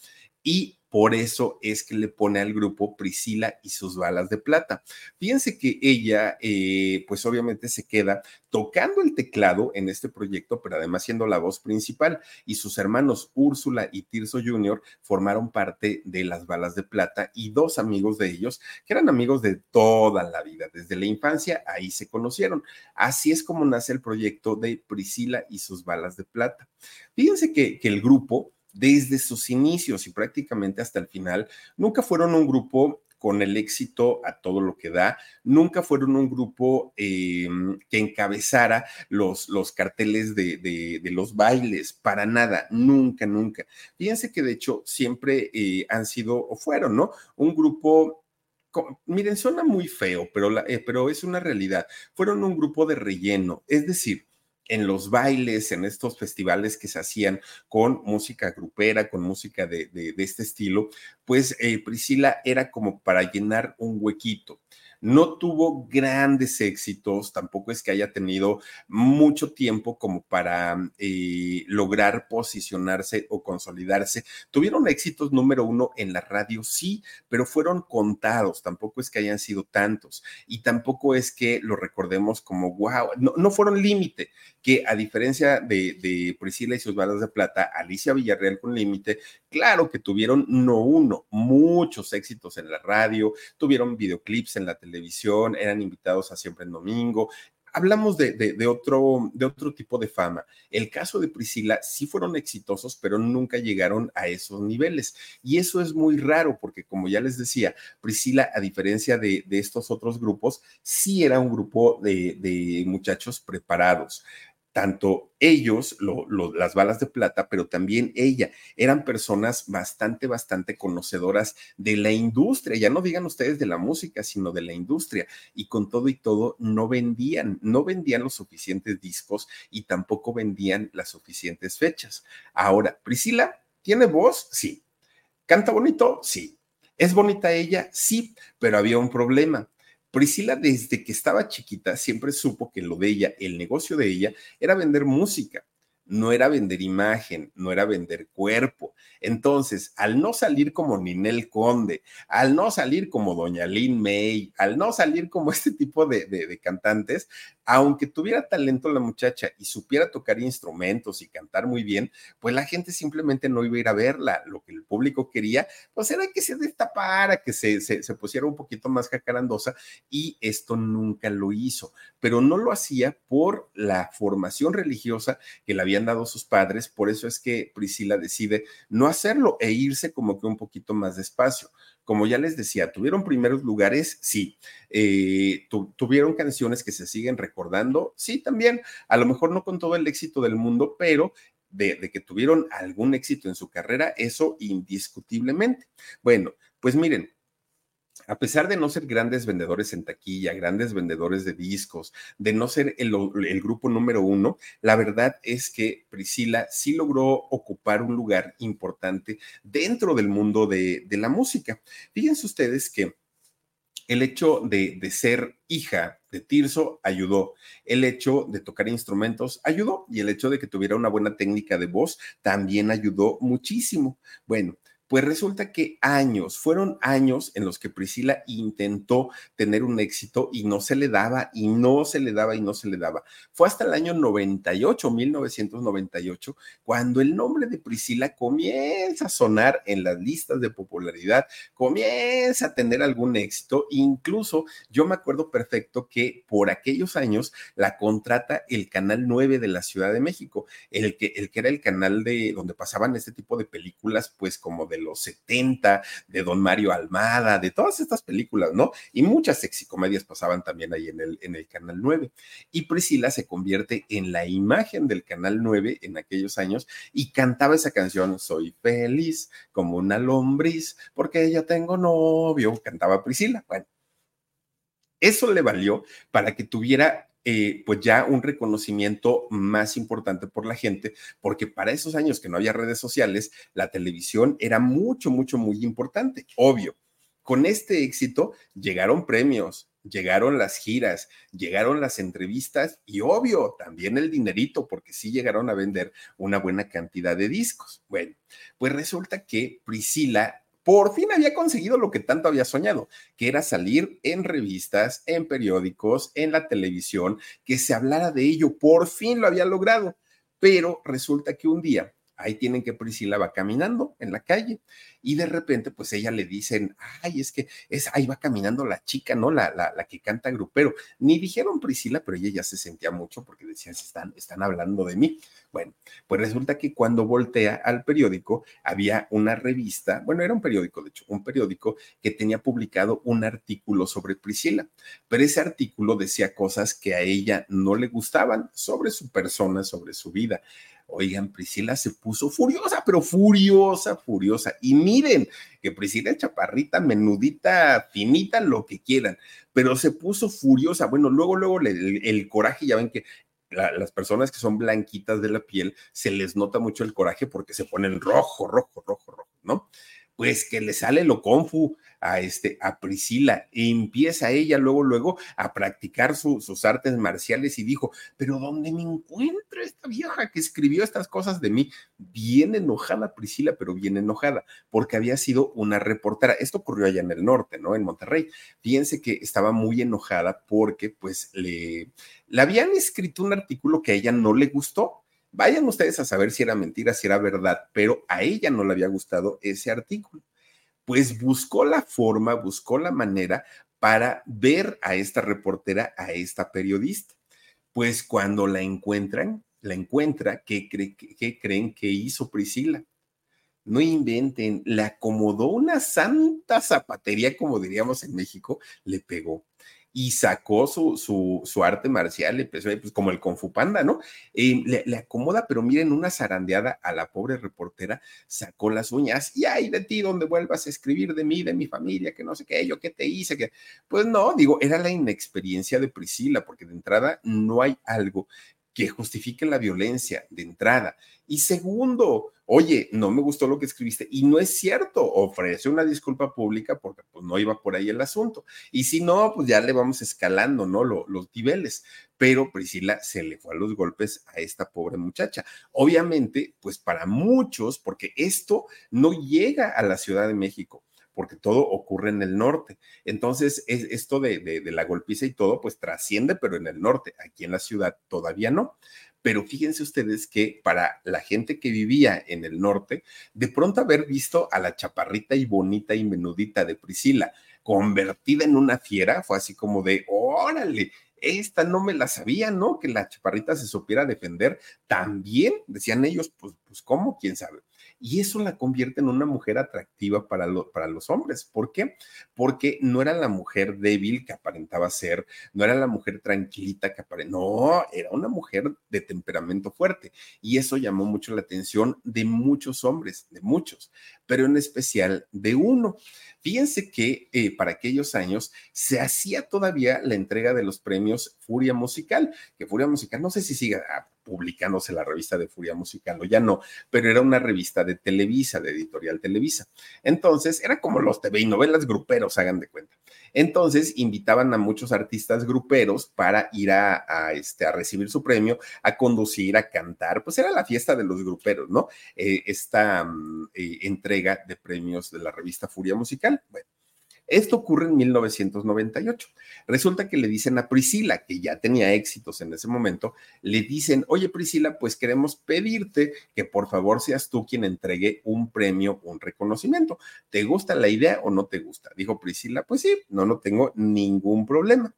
Speaker 2: Y por eso es que le pone al grupo Priscila y sus balas de plata. Fíjense que ella, eh, pues obviamente se queda tocando el teclado en este proyecto, pero además siendo la voz principal. Y sus hermanos Úrsula y Tirso Jr. formaron parte de las balas de plata y dos amigos de ellos, que eran amigos de toda la vida, desde la infancia, ahí se conocieron. Así es como nace el proyecto de Priscila y sus balas de plata. Fíjense que, que el grupo desde sus inicios y prácticamente hasta el final, nunca fueron un grupo con el éxito a todo lo que da. Nunca fueron un grupo em, que encabezara los, los carteles de, de, los bailes, para nada, nunca, nunca. Fíjense que de hecho siempre eh, han sido o fueron, ¿no? Un grupo miren, suena muy feo, pero, eh, pero es una realidad. Fueron un grupo de relleno, es decir, en los bailes, en estos festivales que se hacían con música grupera, con música de, este estilo, pues eh, Priscila era como para llenar un huequito. No tuvo grandes éxitos, tampoco es que haya tenido mucho tiempo como para eh, lograr posicionarse o consolidarse. Tuvieron éxitos número uno en la radio, sí, pero fueron contados, tampoco es que hayan sido tantos y tampoco es que lo recordemos como wow, no, no fueron límite, que a diferencia de, de Priscila y sus balas de plata, Alicia Villarreal con límite, claro que tuvieron no uno, muchos éxitos en la radio, tuvieron videoclips en la televisión televisión, eran invitados a siempre en domingo. Hablamos de, otro, de otro tipo de fama. El caso de Priscila sí fueron exitosos, pero nunca llegaron a esos niveles. Y eso es muy raro porque, como ya les decía, Priscila, a diferencia de, estos otros grupos, sí era un grupo de muchachos preparados tanto ellos, las balas de plata, pero también ella, eran personas bastante, bastante conocedoras de la industria, ya no digan ustedes de la música, sino de la industria, y con todo y todo no vendían, no vendían los suficientes discos y tampoco vendían las suficientes fechas. Ahora, Priscila, ¿tiene voz? Sí. ¿Canta bonito? Sí. ¿Es bonita ella? Sí, pero había un problema Priscila desde que estaba chiquita siempre supo que lo de ella, el negocio de ella, era vender música, no era vender imagen, no era vender cuerpo. Entonces, al no salir como Ninel Conde, al no salir como Doña Lynn May, al no salir como este tipo de, de cantantes, aunque tuviera talento la muchacha y supiera tocar instrumentos y cantar muy bien, pues la gente simplemente no iba a ir a verla. Lo que el público quería, pues era que se destapara, que se, se, se pusiera un poquito más jacarandosa y esto nunca lo hizo, pero no lo hacía por la formación religiosa que le habían dado sus padres, por eso es que Priscila decide no hacerlo e irse como que un poquito más despacio. Como ya les decía, tuvieron primeros lugares, sí. Eh, tuvieron canciones que se siguen recordando, sí, también. A lo mejor no con todo el éxito del mundo, pero de, de, que tuvieron algún éxito en su carrera, eso indiscutiblemente. Bueno, pues miren, a pesar de no ser grandes vendedores en taquilla, grandes vendedores de discos, de no ser el, grupo número uno, la verdad es que Priscila sí logró ocupar un lugar importante dentro del mundo de, la música. Fíjense ustedes que el hecho de, de, ser hija de Tirso ayudó, el hecho de tocar instrumentos ayudó y el hecho de que tuviera una buena técnica de voz también ayudó muchísimo. Bueno, pues resulta que años, fueron años en los que Priscila intentó tener un éxito y no se le daba y no se le daba y no se le daba. Fue hasta el año 98, 1998, cuando el nombre de Priscila comienza a sonar en las listas de popularidad, comienza a tener algún éxito. Incluso yo me acuerdo perfecto que por aquellos años la contrata el Canal 9 de la Ciudad de México, el que, el que era el canal de donde pasaban este tipo de películas, pues como de los 70, de Don Mario Almada, de todas estas películas, ¿no? Y muchas sexicomedias pasaban también ahí en el, en el Canal 9. Y Priscila se convierte en la imagen del Canal 9 en aquellos años y cantaba esa canción, Soy feliz como una lombriz, porque ya tengo novio, cantaba Priscila. Bueno, eso le valió para que tuviera eh, pues ya un reconocimiento más importante por la gente, porque para esos años que no había redes sociales, la televisión era mucho, mucho, muy importante, obvio. Con este éxito llegaron premios, llegaron las giras, llegaron las entrevistas y obvio también el dinerito, porque sí llegaron a vender una buena cantidad de discos. Bueno, pues resulta que Priscila por fin había conseguido lo que tanto había soñado, que era salir en revistas, en periódicos, en la televisión, que se hablara de ello. Por fin lo había logrado. Pero resulta que un día ahí tienen que Priscila va caminando en la calle y de repente pues ella le dicen, ay, es que es, ahí va caminando la chica, ¿no? La, la, la, que canta grupero. Ni dijeron Priscila, pero ella ya se sentía mucho porque decían, están, están hablando de mí. Bueno, pues resulta que cuando voltea al periódico había una revista, bueno, era un periódico, de hecho, un periódico que tenía publicado un artículo sobre Priscila, pero ese artículo decía cosas que a ella no le gustaban sobre su persona, sobre su vida. Oigan, Priscila se puso furiosa, pero furiosa, furiosa. Y miren, que Priscila es chaparrita, menudita, finita, lo que quieran, pero se puso furiosa. Bueno, luego, luego el, el coraje, ya ven que las personas que son blanquitas de la piel, se les nota mucho el coraje porque se ponen rojo, rojo, rojo, rojo, ¿no? Pues que le sale lo confu a, este, a Priscila. E empieza ella luego, luego a practicar sus artes marciales y dijo, pero ¿dónde me encuentro esta vieja que escribió estas cosas de mí? Bien enojada Priscila, pero bien enojada, porque había sido una reportera. Esto ocurrió allá en el norte, ¿no? En Monterrey. Fíjense que estaba muy enojada porque pues le, le habían escrito un artículo que a ella no le gustó. Vayan ustedes a saber si era mentira, si era verdad, pero a ella no le había gustado ese artículo pues buscó la forma, buscó la manera para ver a esta reportera, a esta periodista. Pues cuando la encuentran, la encuentra, ¿qué, creen que hizo Priscila? No inventen, le acomodó una santa zapatería, como diríamos en México, le pegó y sacó su, su, su arte marcial, empezó pues, como el Kung Fu Panda, ¿no? Eh, le, acomoda, pero miren, una zarandeada a la pobre reportera, sacó las uñas y ay de ti donde vuelvas a escribir de mí, de mi familia, que no sé qué, yo qué te hice, que pues no, digo, era la inexperiencia de Priscila, porque de entrada no hay algo que justifique la violencia de entrada. Y segundo, oye, no me gustó lo que escribiste. Y no es cierto, ofrece una disculpa pública porque pues, no iba por ahí el asunto. Y si no, pues ya le vamos escalando, ¿no? los niveles. Pero Priscila se le fue a los golpes a esta pobre muchacha. Obviamente, pues para muchos, porque esto no llega a la Ciudad de México porque todo ocurre en el norte. Entonces, es, esto de, de la golpiza y todo, pues trasciende, pero en el norte, aquí en la ciudad todavía no. Pero fíjense ustedes que para la gente que vivía en el norte, de pronto haber visto a la chaparrita y bonita y menudita de Priscila convertida en una fiera, fue así como de, órale, esta no me la sabía, ¿no? Que la chaparrita se supiera defender también, decían ellos, pues, pues ¿cómo? ¿Quién sabe? Y eso la convierte en una mujer atractiva para, para los hombres. ¿Por qué? Porque no era la mujer débil que aparentaba ser, no era la mujer tranquilita que aparentaba, no, era una mujer de temperamento fuerte y eso llamó mucho la atención de muchos hombres, de muchos, pero en especial de uno. Fíjense que eh, para aquellos años se hacía todavía la entrega de los premios Furia Musical, que Furia Musical, no sé si siga ah, publicándose la revista de Furia Musical o ya no, pero era una revista de Televisa, de editorial Televisa. Entonces, era como los TV y novelas gruperos, hagan de cuenta. Entonces, invitaban a muchos artistas gruperos para ir a, este, a recibir su premio, a conducir, a cantar. Pues era la fiesta de los gruperos, ¿no? Eh, esta mm, eh, entrega de premios de la revista Furia Musical. Bueno. Esto ocurre en 1998. Resulta que le dicen a Priscila, que ya tenía éxitos en ese momento, le dicen, oye Priscila, pues queremos pedirte que por favor seas tú quien entregue un premio, un reconocimiento. ¿Te gusta la idea o no te gusta? Dijo Priscila, pues sí, no, no tengo ningún problema.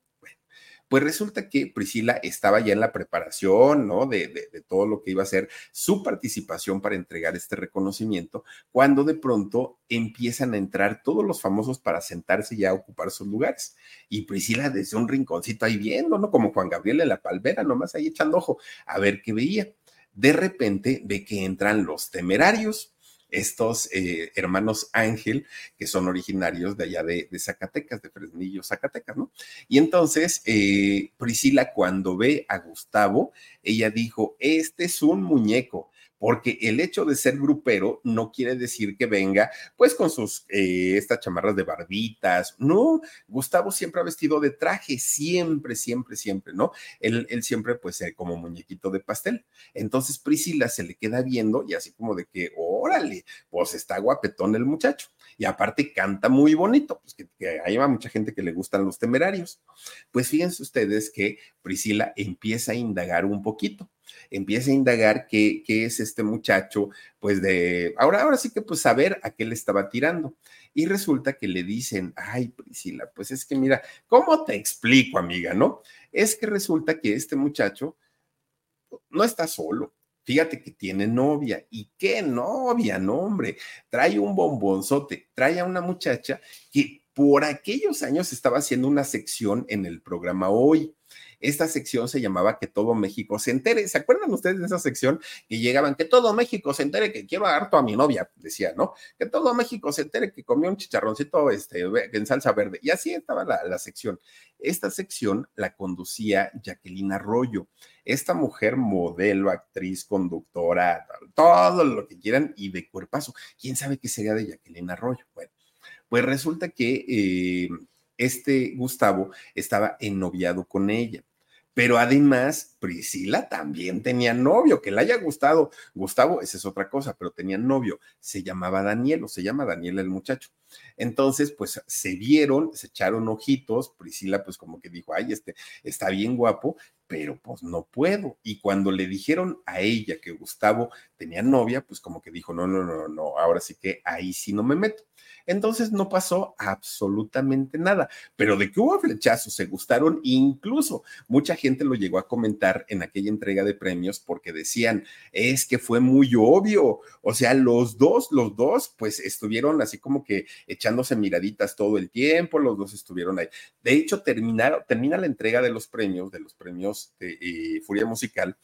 Speaker 2: Pues resulta que Priscila estaba ya en la preparación, ¿no? De, todo lo que iba a ser su participación para entregar este reconocimiento, cuando de pronto empiezan a entrar todos los famosos para sentarse y a ocupar sus lugares. Y Priscila desde un rinconcito ahí viendo, ¿no? Como Juan Gabriel en la palmera, nomás ahí echando ojo a ver qué veía. De repente ve que entran los temerarios estos eh, hermanos Ángel, que son originarios de allá de, Zacatecas, de Fresnillo, Zacatecas, ¿no? Y entonces eh, Priscila cuando ve a Gustavo, ella dijo, este es un muñeco, porque el hecho de ser grupero no quiere decir que venga pues con sus, eh, estas chamarras de barbitas, no, Gustavo siempre ha vestido de traje, siempre, siempre, siempre, ¿no? Él, él siempre pues eh, como muñequito de pastel. Entonces Priscila se le queda viendo y así como de que, órale, pues está guapetón el muchacho. Y aparte canta muy bonito, pues que, que hay mucha gente que le gustan los temerarios. Pues fíjense ustedes que Priscila empieza a indagar un poquito empieza a indagar qué, qué es este muchacho, pues de, ahora, ahora sí que pues saber a qué le estaba tirando. Y resulta que le dicen, ay, Priscila, pues es que mira, ¿cómo te explico, amiga, no? Es que resulta que este muchacho no está solo, Fíjate que tiene novia. ¿Y qué novia? No, hombre. Trae un bombonzote. Trae a una muchacha que por aquellos años estaba haciendo una sección en el programa Hoy. Esta sección se llamaba Que todo México se entere. ¿Se acuerdan ustedes de esa sección que llegaban? Que todo México se entere que quiero harto a mi novia, decía, ¿no? Que todo México se entere que comió un chicharroncito este, en salsa verde. Y así estaba la, sección. Esta sección la conducía Jacqueline Arroyo. Esta mujer, modelo, actriz, conductora, todo lo que quieran y de cuerpazo. ¿Quién sabe qué sería de Jacqueline Arroyo? Bueno, pues resulta que eh, este Gustavo estaba ennoviado con ella. Pero además, Priscila también tenía novio, que le haya gustado. Gustavo, esa es otra cosa, pero tenía novio. Se llamaba Daniel, o se llama Daniel el muchacho. Entonces, pues se vieron, se echaron ojitos. Priscila, pues como que dijo, ay, este está bien guapo, pero pues no puedo. Y cuando le dijeron a ella que Gustavo tenía novia, pues como que dijo, no, no, no, no, ahora sí que ahí sí no me meto. Entonces no pasó absolutamente nada, pero de que hubo flechazos, se gustaron, incluso mucha gente lo llegó a comentar en aquella entrega de premios porque decían, es que fue muy obvio, o sea, los dos, los dos, pues estuvieron así como que echándose miraditas todo el tiempo, los dos estuvieron ahí. De hecho, termina la entrega de los premios, de los premios de eh, Furia Musical,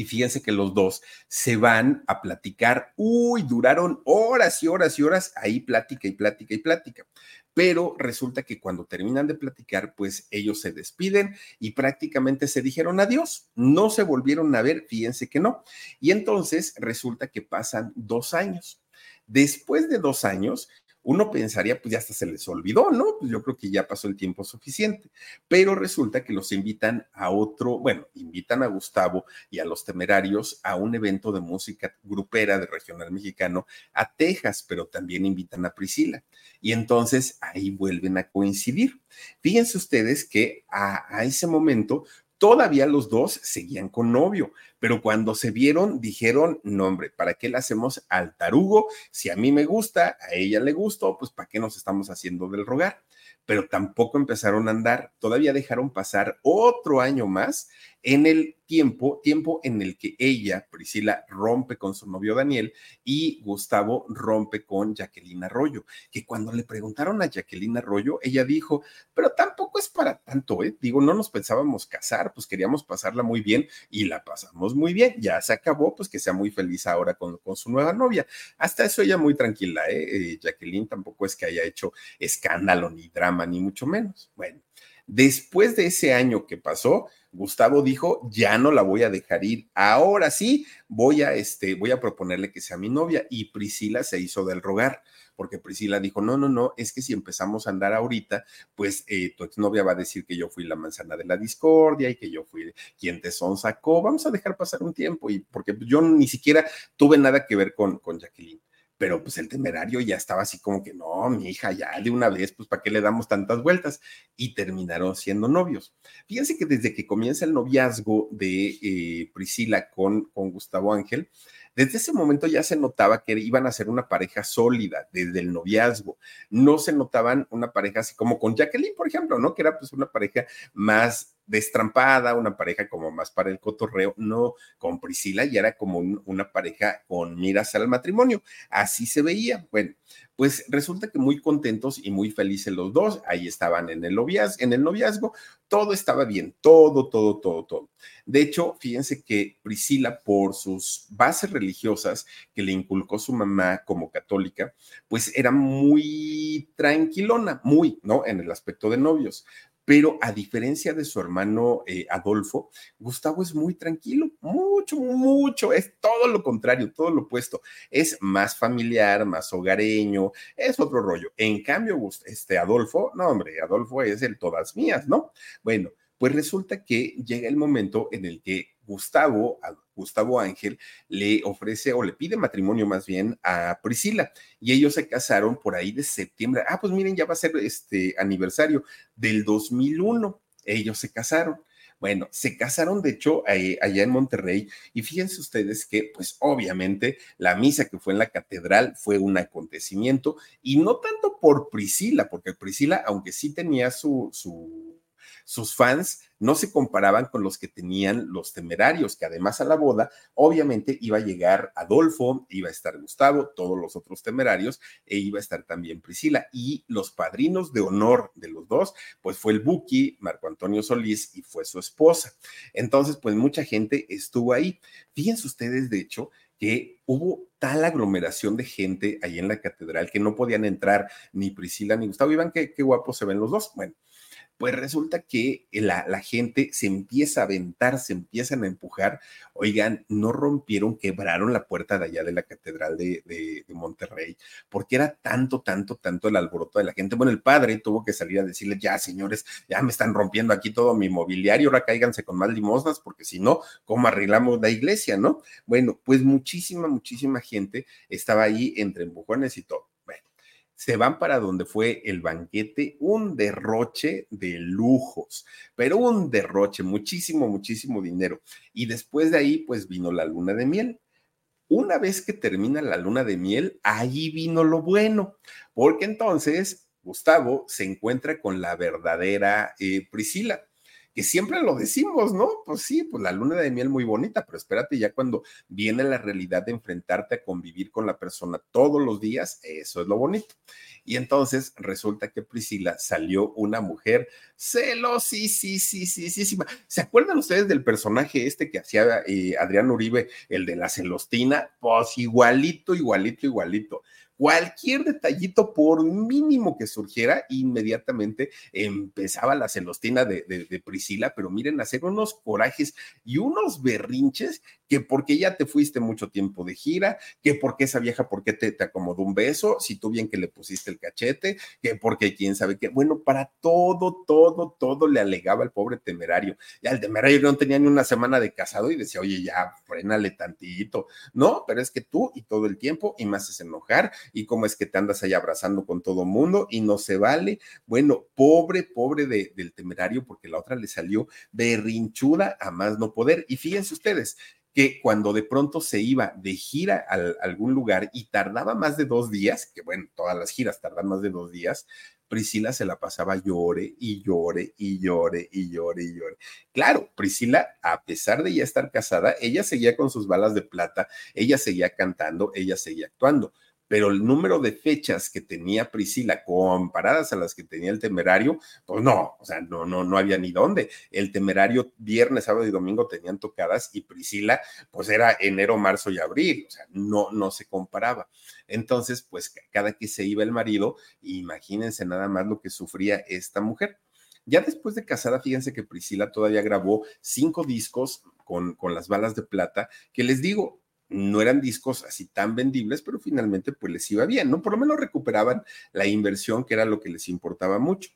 Speaker 2: y fíjense que los dos se van a platicar. Uy, duraron horas y horas y horas ahí plática y plática y plática. Pero resulta que cuando terminan de platicar, pues ellos se despiden y prácticamente se dijeron adiós. No se volvieron a ver, fíjense que no. Y entonces resulta que pasan dos años. Después de dos años, uno pensaría, pues ya hasta se les olvidó, ¿no? Pues yo creo que ya pasó el tiempo suficiente. Pero resulta que los invitan a otro, bueno, invitan a Gustavo y a los temerarios a un evento de música grupera de regional mexicano a Texas, pero también invitan a Priscila. Y entonces ahí vuelven a coincidir. Fíjense ustedes que a, a ese momento Todavía los dos seguían con novio, pero cuando se vieron dijeron, no hombre, ¿para qué le hacemos al tarugo? Si a mí me gusta, a ella le gustó, pues ¿para qué nos estamos haciendo del rogar? Pero tampoco empezaron a andar, todavía dejaron pasar otro año más en el tiempo, tiempo en el que ella, Priscila, rompe con su novio Daniel y Gustavo rompe con Jacqueline Arroyo, que cuando le preguntaron a Jacqueline Arroyo, ella dijo, pero tampoco es para tanto, ¿eh? Digo, no nos pensábamos casar, pues queríamos pasarla muy bien y la pasamos muy bien, ya se acabó, pues que sea muy feliz ahora con, su nueva novia. Hasta eso ella muy tranquila, ¿eh? ¿eh? Jacqueline tampoco es que haya hecho escándalo ni drama, ni mucho menos. Bueno. Después de ese año que pasó, Gustavo dijo, ya no la voy a dejar ir. Ahora sí, voy a, este, voy a proponerle que sea mi novia. Y Priscila se hizo del rogar, porque Priscila dijo, no, no, no, es que si empezamos a andar ahorita, pues eh, tu exnovia va a decir que yo fui la manzana de la discordia y que yo fui quien te son sacó. Vamos a dejar pasar un tiempo y porque yo ni siquiera tuve nada que ver con, con Jacqueline pero pues el temerario ya estaba así como que, no, mi hija, ya de una vez, pues ¿para qué le damos tantas vueltas? Y terminaron siendo novios. Fíjense que desde que comienza el noviazgo de eh, Priscila con, con Gustavo Ángel, desde ese momento ya se notaba que iban a ser una pareja sólida desde el noviazgo. No se notaban una pareja así como con Jacqueline, por ejemplo, ¿no? Que era pues una pareja más destrampada, una pareja como más para el cotorreo, no con Priscila ya era como una pareja con miras al matrimonio, así se veía. Bueno, pues resulta que muy contentos y muy felices los dos, ahí estaban en el noviazgo, en el noviazgo, todo estaba bien, todo, todo, todo, todo. De hecho, fíjense que Priscila, por sus bases religiosas que le inculcó su mamá como católica, pues era muy tranquilona, muy, ¿no? En el aspecto de novios pero a diferencia de su hermano eh, Adolfo, Gustavo es muy tranquilo, mucho, mucho, es todo lo contrario, todo lo opuesto, es más familiar, más hogareño, es otro rollo. En cambio, este Adolfo, no hombre, Adolfo es el todas mías, ¿no? Bueno, pues resulta que llega el momento en el que Gustavo, Gustavo Ángel, le ofrece o le pide matrimonio más bien a Priscila y ellos se casaron por ahí de septiembre. Ah, pues miren, ya va a ser este aniversario del 2001. Ellos se casaron. Bueno, se casaron de hecho allá en Monterrey y fíjense ustedes que pues obviamente la misa que fue en la catedral fue un acontecimiento y no tanto por Priscila, porque Priscila, aunque sí tenía su, su sus fans no se comparaban con los que tenían los temerarios, que además a la boda obviamente iba a llegar Adolfo, iba a estar Gustavo, todos los otros temerarios, e iba a estar también Priscila. Y los padrinos de honor de los dos, pues fue el Buki, Marco Antonio Solís, y fue su esposa. Entonces, pues mucha gente estuvo ahí. Fíjense ustedes, de hecho, que hubo tal aglomeración de gente ahí en la catedral que no podían entrar ni Priscila ni Gustavo. Y van qué, qué guapos se ven los dos. Bueno, pues resulta que la, gente se empieza a aventar, se empiezan a empujar. Oigan, no rompieron, quebraron la puerta de allá de la Catedral de, de, Monterrey, porque era tanto, tanto, tanto el alboroto de la gente. Bueno, el padre tuvo que salir a decirle, ya señores, ya me están rompiendo aquí todo mi mobiliario, ahora cáiganse con más limosnas, porque si no, ¿cómo arreglamos la iglesia, no? Bueno, pues muchísima, muchísima gente estaba ahí entre empujones y todo se van para donde fue el banquete, un derroche de lujos, pero un derroche, muchísimo, muchísimo dinero. Y después de ahí, pues vino la luna de miel. Una vez que termina la luna de miel, ahí vino lo bueno, porque entonces Gustavo se encuentra con la verdadera eh, Priscila que siempre lo decimos, ¿no? Pues sí, pues la luna de miel muy bonita, pero espérate ya cuando viene la realidad de enfrentarte a convivir con la persona todos los días, eso es lo bonito. Y entonces resulta que Priscila salió una mujer celosísima. ¿Se acuerdan ustedes del personaje este que hacía eh, Adrián Uribe, el de la celostina? Pues igualito, igualito, igualito cualquier detallito, por mínimo que surgiera, inmediatamente empezaba la celostina de, Priscila, pero miren, hacer unos corajes y unos berrinches que porque ya te fuiste mucho tiempo de gira, que porque esa vieja, ¿por qué te, te acomodó un beso? Si tú bien que le pusiste el cachete, que porque quién sabe qué. Bueno, para todo, todo, todo le alegaba al pobre temerario. Ya el temerario no tenía ni una semana de casado y decía, oye, ya, frénale tantito. No, pero es que tú y todo el tiempo y me haces enojar y cómo es que te andas ahí abrazando con todo mundo y no se vale. Bueno, pobre, pobre del temerario porque la otra le salió berrinchuda a más no poder. Y fíjense ustedes, que cuando de pronto se iba de gira a, algún lugar y tardaba más de dos días, que bueno, todas las giras tardan más de dos días, Priscila se la pasaba llore y llore y llore y llore y llore. Claro, Priscila, a pesar de ya estar casada, ella seguía con sus balas de plata, ella seguía cantando, ella seguía actuando pero el número de fechas que tenía Priscila comparadas a las que tenía el temerario, pues no, o sea, no, no, no había ni dónde. El temerario viernes, sábado y domingo tenían tocadas y Priscila, pues era enero, marzo y abril, o sea, no, no se comparaba. Entonces, pues cada que se iba el marido, imagínense nada más lo que sufría esta mujer. Ya después de casada, fíjense que Priscila todavía grabó cinco discos con, con las balas de plata, que les digo, no eran discos así tan vendibles, pero finalmente pues les iba bien, ¿no? Por lo menos recuperaban la inversión, que era lo que les importaba mucho.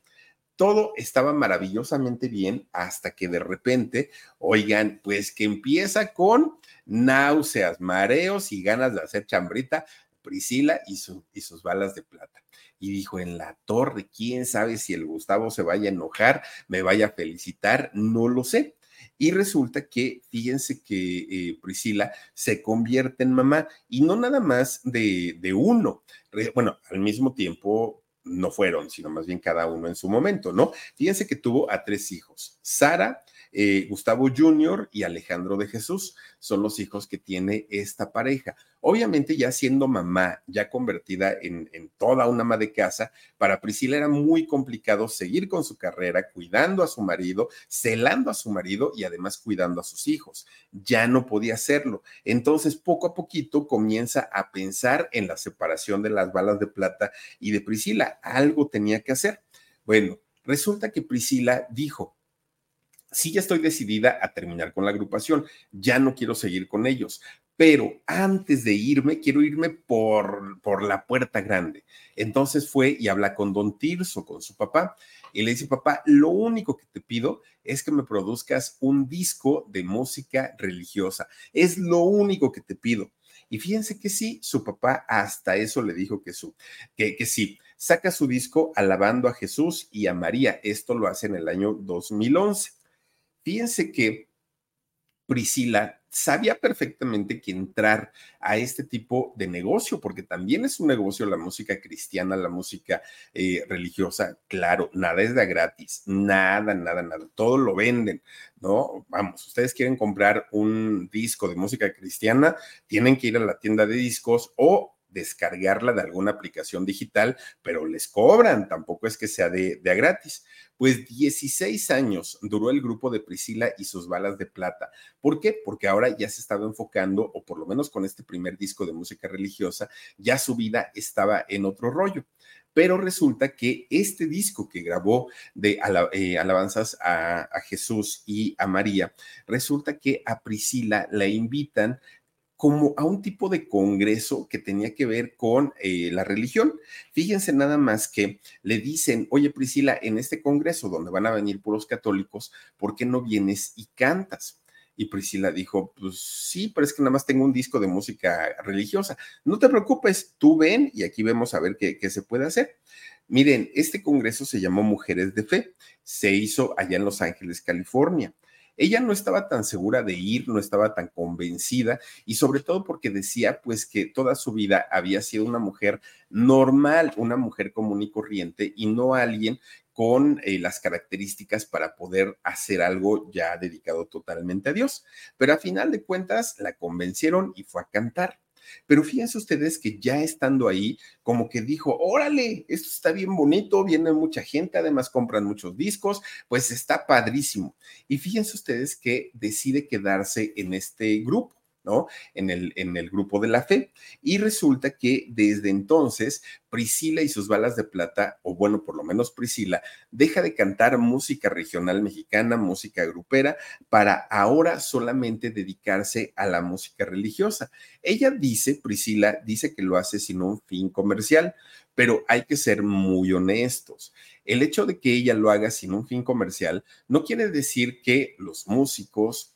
Speaker 2: Todo estaba maravillosamente bien hasta que de repente, oigan, pues que empieza con náuseas, mareos y ganas de hacer chambrita, Priscila y, y sus balas de plata y dijo, en la torre, quién sabe si el Gustavo se vaya a enojar, me vaya a felicitar, no lo sé. Y resulta que, fíjense que eh, Priscila se convierte en mamá y no nada más de, de uno. Bueno, al mismo tiempo no fueron, sino más bien cada uno en su momento, ¿no? Fíjense que tuvo a tres hijos, Sara, eh, Gustavo Jr. y Alejandro de Jesús son los hijos que tiene esta pareja. Obviamente ya siendo mamá, ya convertida en, toda una ama de casa, para Priscila era muy complicado seguir con su carrera, cuidando a su marido, celando a su marido y además cuidando a sus hijos. Ya no podía hacerlo. Entonces, poco a poquito comienza a pensar en la separación de las balas de plata y de Priscila. Algo tenía que hacer. Bueno, resulta que Priscila dijo, sí ya estoy decidida a terminar con la agrupación, ya no quiero seguir con ellos, pero antes de irme, quiero irme por, por la puerta grande. Entonces fue y habla con don Tirso, con su papá, y le dice, papá, lo único que te pido es que me produzcas un disco de música religiosa. Es lo único que te pido. Y fíjense que sí, su papá hasta eso le dijo que, su, que, que sí, saca su disco alabando a Jesús y a María. Esto lo hace en el año 2011. Fíjense que Priscila sabía perfectamente que entrar a este tipo de negocio, porque también es un negocio la música cristiana, la música eh, religiosa, claro, nada es de gratis, nada, nada, nada, todo lo venden, ¿no? Vamos, ustedes quieren comprar un disco de música cristiana, tienen que ir a la tienda de discos o descargarla de alguna aplicación digital, pero les cobran, tampoco es que sea de, a gratis. Pues 16 años duró el grupo de Priscila y sus balas de plata. ¿Por qué? Porque ahora ya se estaba enfocando, o por lo menos con este primer disco de música religiosa, ya su vida estaba en otro rollo pero resulta que este disco que grabó de eh, alabanzas a, a, Jesús y a María, resulta que a Priscila la invitan como a un tipo de congreso que tenía que ver con eh, la religión. Fíjense nada más que le dicen, oye Priscila, en este congreso donde van a venir puros católicos, ¿por qué no vienes y cantas? Y Priscila dijo, pues sí, pero es que nada más tengo un disco de música religiosa. No te preocupes, tú ven y aquí vemos a ver qué, qué se puede hacer. Miren, este congreso se llamó Mujeres de Fe, se hizo allá en Los Ángeles, California. Ella no estaba tan segura de ir, no estaba tan convencida y sobre todo porque decía pues que toda su vida había sido una mujer normal, una mujer común y corriente y no alguien con eh, las características para poder hacer algo ya dedicado totalmente a Dios. Pero a final de cuentas la convencieron y fue a cantar. Pero fíjense ustedes que ya estando ahí, como que dijo, órale, esto está bien bonito, viene mucha gente, además compran muchos discos, pues está padrísimo. Y fíjense ustedes que decide quedarse en este grupo. ¿No? En el, en el grupo de la fe. Y resulta que desde entonces Priscila y sus balas de plata, o bueno, por lo menos Priscila, deja de cantar música regional mexicana, música grupera, para ahora solamente dedicarse a la música religiosa. Ella dice, Priscila, dice que lo hace sin un fin comercial, pero hay que ser muy honestos. El hecho de que ella lo haga sin un fin comercial no quiere decir que los músicos,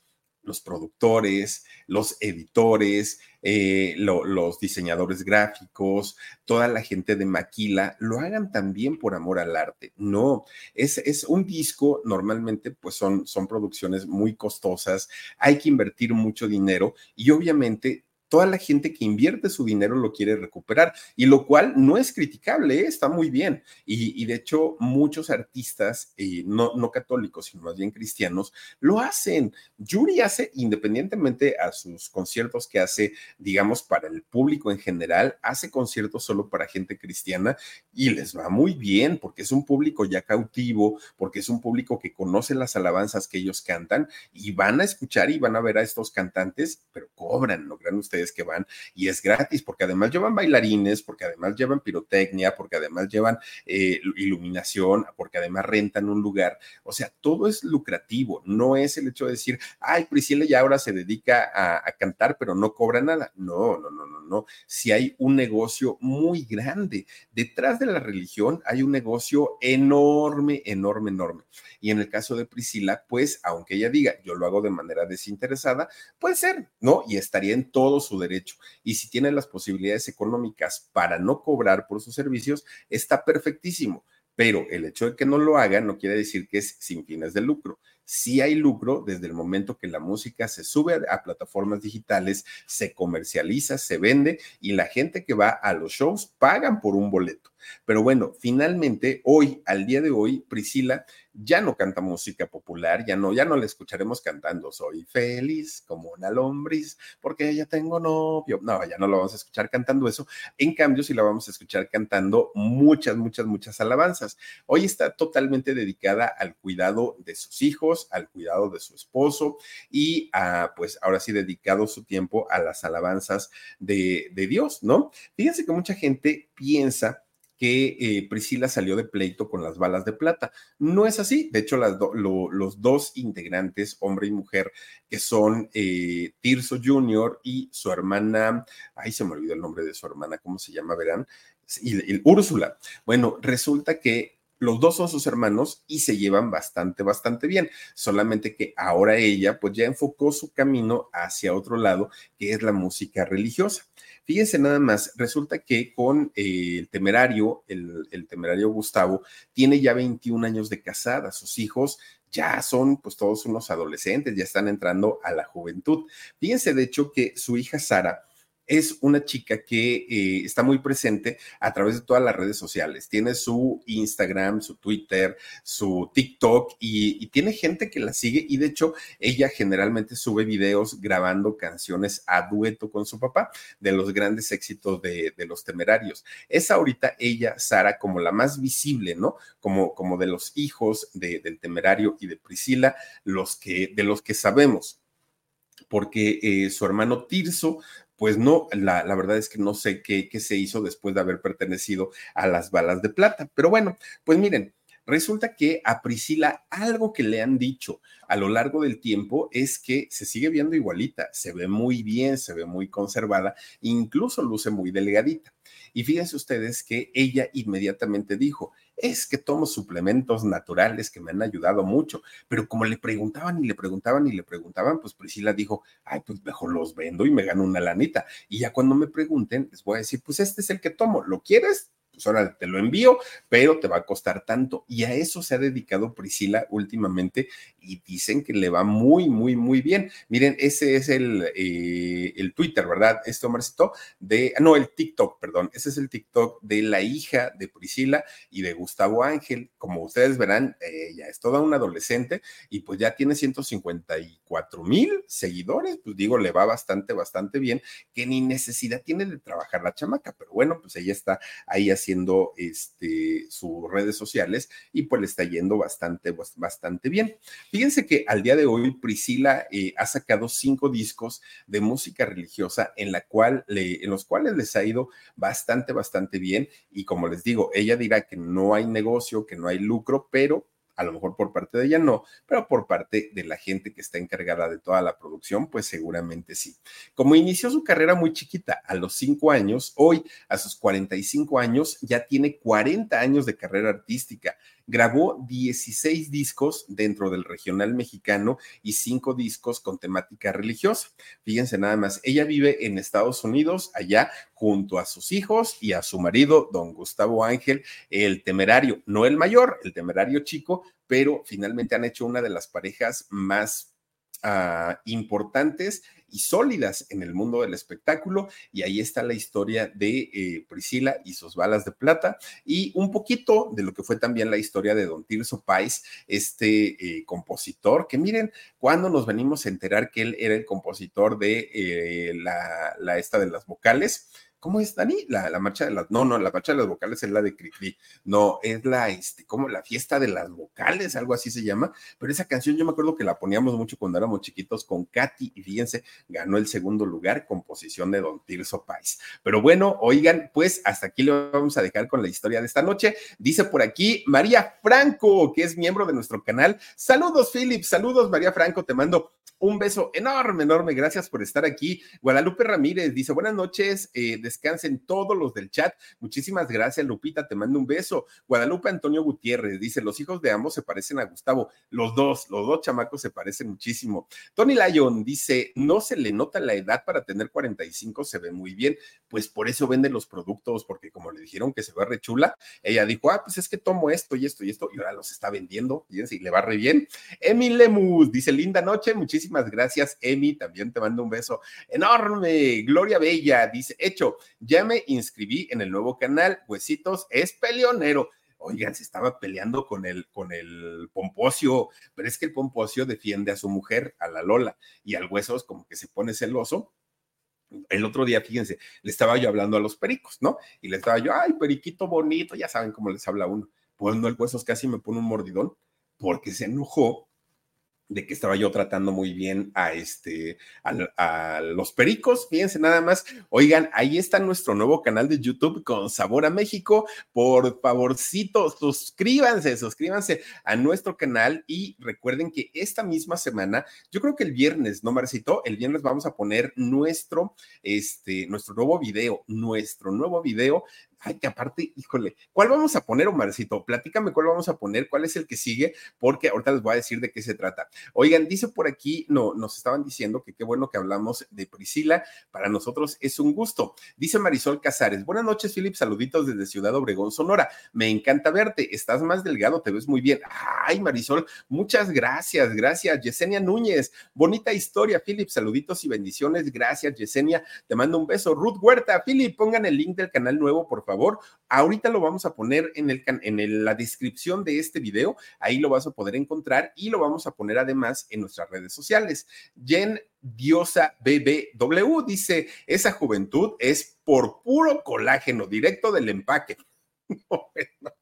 Speaker 2: los productores, los editores, eh, los diseñadores gráficos, toda la gente de Maquila, lo hagan también por amor al arte. No, es, es un disco, normalmente pues son, son producciones muy costosas, hay que invertir mucho dinero y obviamente toda la gente que invierte su dinero lo quiere recuperar, y lo cual no es criticable, ¿eh? está muy bien. Y, de hecho, muchos artistas, eh, no, no católicos, sino más bien cristianos, lo hacen. Yuri hace, independientemente a sus conciertos que hace, digamos, para el público en general, hace conciertos solo para gente cristiana y les va muy bien, porque es un público ya cautivo, porque es un público que conoce las alabanzas que ellos cantan y van a escuchar y van a ver a estos cantantes, pero cobran, ¿no crean que van y es gratis, porque además llevan bailarines, porque además llevan pirotecnia, porque además llevan eh, iluminación, porque además rentan un lugar. O sea, todo es lucrativo, no es el hecho de decir, ay, Priscila ya ahora se dedica a, a cantar, pero no cobra nada. No, no, no, no, no. Si hay un negocio muy grande. Detrás de la religión hay un negocio enorme, enorme, enorme. Y en el caso de Priscila, pues, aunque ella diga, yo lo hago de manera desinteresada, puede ser, ¿no? Y estaría en todo su derecho. Y si tiene las posibilidades económicas para no cobrar por sus servicios, está perfectísimo. Pero el hecho de que no lo haga no quiere decir que es sin fines de lucro. Sí hay lucro desde el momento que la música se sube a, plataformas digitales, se comercializa, se vende y la gente que va a los shows pagan por un boleto. Pero bueno, finalmente, hoy, al día de hoy, Priscila ya no canta música popular, ya no, ya no la escucharemos cantando Soy feliz como una lombriz porque ya tengo novio. No, ya no la vamos a escuchar cantando eso. En cambio, sí la vamos a escuchar cantando muchas, muchas, muchas alabanzas. Hoy está totalmente dedicada al cuidado de sus hijos, al cuidado de su esposo y a, pues ahora sí, dedicado su tiempo a las alabanzas de, de Dios, ¿no? Fíjense que mucha gente piensa que eh, Priscila salió de pleito con las balas de plata. No es así. De hecho, los dos integrantes, hombre y mujer, que son eh, Tirso Jr. y su hermana, ay, se me olvidó el nombre de su hermana, ¿cómo se llama? Verán. Y, Úrsula. Bueno, resulta que los dos son sus hermanos y se llevan bastante, bastante bien. Solamente que ahora ella pues ya enfocó su camino hacia otro lado, que es la música religiosa. Fíjense nada más, resulta que con eh, el temerario, el, temerario Gustavo, tiene ya 21 años de casada, sus hijos ya son pues todos unos adolescentes, ya están entrando a la juventud. Fíjense de hecho que su hija Sara, es una chica que eh, está muy presente a través de todas las redes sociales. Tiene su Instagram, su Twitter, su TikTok y, tiene gente que la sigue y de hecho ella generalmente sube videos grabando canciones a dueto con su papá de los grandes éxitos de, los temerarios. Es ahorita ella, Sara, como la más visible, ¿no? Como, como de los hijos del temerario y de Priscila, los que, de los que sabemos porque eh, su hermano Tirso pues no, la, verdad es que no sé qué, qué se hizo después de haber pertenecido a las balas de plata. Pero bueno, pues miren, Resulta que a Priscila algo que le han dicho a lo largo del tiempo es que se sigue viendo igualita, se ve muy bien, se ve muy conservada, incluso luce muy delgadita. Y fíjense ustedes que ella inmediatamente dijo, es que tomo suplementos naturales que me han ayudado mucho, pero como le preguntaban y le preguntaban y le preguntaban, pues Priscila dijo, ay, pues mejor los vendo y me gano una lanita. Y ya cuando me pregunten, les voy a decir, pues este es el que tomo, ¿lo quieres? Pues te lo envío, pero te va a costar tanto. Y a eso se ha dedicado Priscila últimamente y dicen que le va muy, muy, muy bien. Miren, ese es el, eh, el Twitter, ¿verdad? Este Omarcito, de, no, el TikTok, perdón, ese es el TikTok de la hija de Priscila y de Gustavo Ángel. Como ustedes verán, ella es toda una adolescente y pues ya tiene 154 mil seguidores, pues digo, le va bastante, bastante bien, que ni necesidad tiene de trabajar la chamaca, pero bueno, pues ella está ahí así haciendo este, sus redes sociales y pues le está yendo bastante, bastante bien. Fíjense que al día de hoy Priscila eh, ha sacado cinco discos de música religiosa en, la cual le, en los cuales les ha ido bastante, bastante bien. Y como les digo, ella dirá que no hay negocio, que no hay lucro, pero a lo mejor por parte de ella no, pero por parte de la gente que está encargada de toda la producción, pues seguramente sí. Como inició su carrera muy chiquita, a los cinco años, hoy a sus 45 años ya tiene 40 años de carrera artística grabó 16 discos dentro del regional mexicano y cinco discos con temática religiosa. Fíjense nada más, ella vive en Estados Unidos, allá junto a sus hijos y a su marido, don Gustavo Ángel, el temerario, no el mayor, el temerario chico, pero finalmente han hecho una de las parejas más uh, importantes y sólidas en el mundo del espectáculo. Y ahí está la historia de eh, Priscila y sus balas de plata y un poquito de lo que fue también la historia de Don Tirso Pais, este eh, compositor, que miren, cuando nos venimos a enterar que él era el compositor de eh, la, la esta de las vocales, ¿Cómo es, Dani? La, la, marcha de las, no, no, la marcha de las vocales es la de Cricri, no, es la, este, la fiesta de las vocales, algo así se llama, pero esa canción yo me acuerdo que la poníamos mucho cuando éramos chiquitos con Katy y fíjense, ganó el segundo lugar, composición de Don Tirso Pais. Pero bueno, oigan, pues hasta aquí lo vamos a dejar con la historia de esta noche. Dice por aquí María Franco, que es miembro de nuestro canal. Saludos, Philip, saludos, María Franco, te mando un beso enorme, enorme. Gracias por estar aquí. Guadalupe Ramírez dice, buenas noches, eh, descansen todos los del chat. Muchísimas gracias, Lupita, te mando un beso. Guadalupe Antonio Gutiérrez dice, los hijos de ambos se parecen a Gustavo. Los dos, los dos chamacos se parecen muchísimo. Tony Lyon dice, no se le nota la edad para tener 45, se ve muy bien. Pues por eso vende los productos, porque como le dijeron que se ve re chula, ella dijo, ah, pues es que tomo esto y esto y esto, y ahora los está vendiendo, y le va re bien. Emil Lemus dice, linda noche, muchísimas Muchísimas gracias, Emi. También te mando un beso enorme. Gloria Bella dice: Hecho, ya me inscribí en el nuevo canal. Huesitos es peleonero. Oigan, se estaba peleando con el, con el Pomposio, pero es que el Pomposio defiende a su mujer, a la Lola, y al Huesos como que se pone celoso el otro día, fíjense, le estaba yo hablando a los pericos, ¿no? Y le estaba yo, ay, periquito bonito, ya saben cómo les habla uno. Pues no, el huesos casi me pone un mordidón porque se enojó de que estaba yo tratando muy bien a este a, los pericos. Fíjense nada más. Oigan, ahí está nuestro nuevo canal de YouTube con Sabor a México. Por favorcito, suscríbanse, suscríbanse a nuestro canal y recuerden que esta misma semana, yo creo que el viernes, ¿no, Marcito? El viernes vamos a poner nuestro, este, nuestro nuevo video, nuestro nuevo video Ay, que aparte, híjole, ¿cuál vamos a poner, Omarcito? Platícame cuál vamos a poner, cuál es el que sigue, porque ahorita les voy a decir de qué se trata. Oigan, dice por aquí, no, nos estaban diciendo que qué bueno que hablamos de Priscila, para nosotros es un gusto. Dice Marisol Casares, buenas noches, Philip, saluditos desde Ciudad Obregón, Sonora. Me encanta verte, estás más delgado, te ves muy bien. Ay, Marisol, muchas gracias, gracias. Yesenia Núñez, bonita historia, Philip, saluditos y bendiciones. Gracias, Yesenia, te mando un beso. Ruth Huerta, Philip, pongan el link del canal nuevo, por favor. Ahorita lo vamos a poner en, el, en la descripción de este video, ahí lo vas a poder encontrar y lo vamos a poner además en nuestras redes sociales. Jen Diosa BBW dice, esa juventud es por puro colágeno, directo del empaque.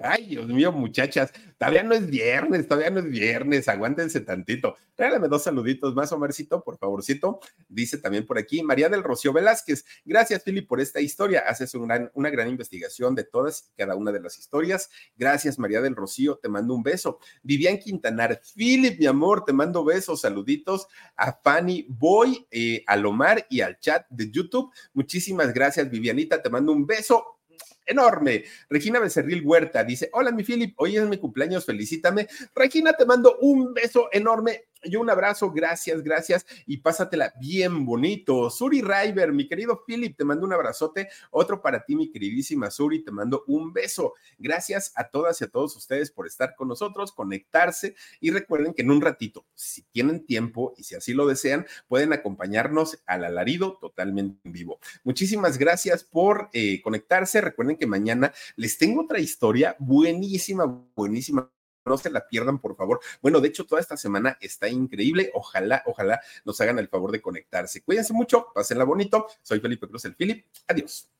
Speaker 2: Ay, Dios mío, muchachas, todavía no es viernes, todavía no es viernes, aguántense tantito. Regálame dos saluditos más, Omarcito, por favorcito. Dice también por aquí María del Rocío Velázquez. Gracias, Philip, por esta historia. Haces una, una gran investigación de todas y cada una de las historias. Gracias, María del Rocío, te mando un beso. Vivian Quintanar, Philip, mi amor, te mando besos, saluditos a Fanny Boy, eh, a Lomar y al chat de YouTube. Muchísimas gracias, Vivianita, te mando un beso enorme. Regina Becerril Huerta dice: Hola, mi Philip, hoy es mi cumpleaños, felicítame. Regina, te mando un beso enorme y un abrazo, gracias, gracias y pásatela bien bonito. Suri River, mi querido Philip, te mando un abrazote, otro para ti, mi queridísima Suri, te mando un beso. Gracias a todas y a todos ustedes por estar con nosotros, conectarse y recuerden que en un ratito, si tienen tiempo y si así lo desean, pueden acompañarnos al alarido totalmente en vivo. Muchísimas gracias por eh, conectarse. Recuerden que mañana les tengo otra historia buenísima, buenísima no se la pierdan, por favor. Bueno, de hecho, toda esta semana está increíble. Ojalá, ojalá nos hagan el favor de conectarse. Cuídense mucho, pásenla bonito. Soy Felipe Cruz, el Philip. Adiós.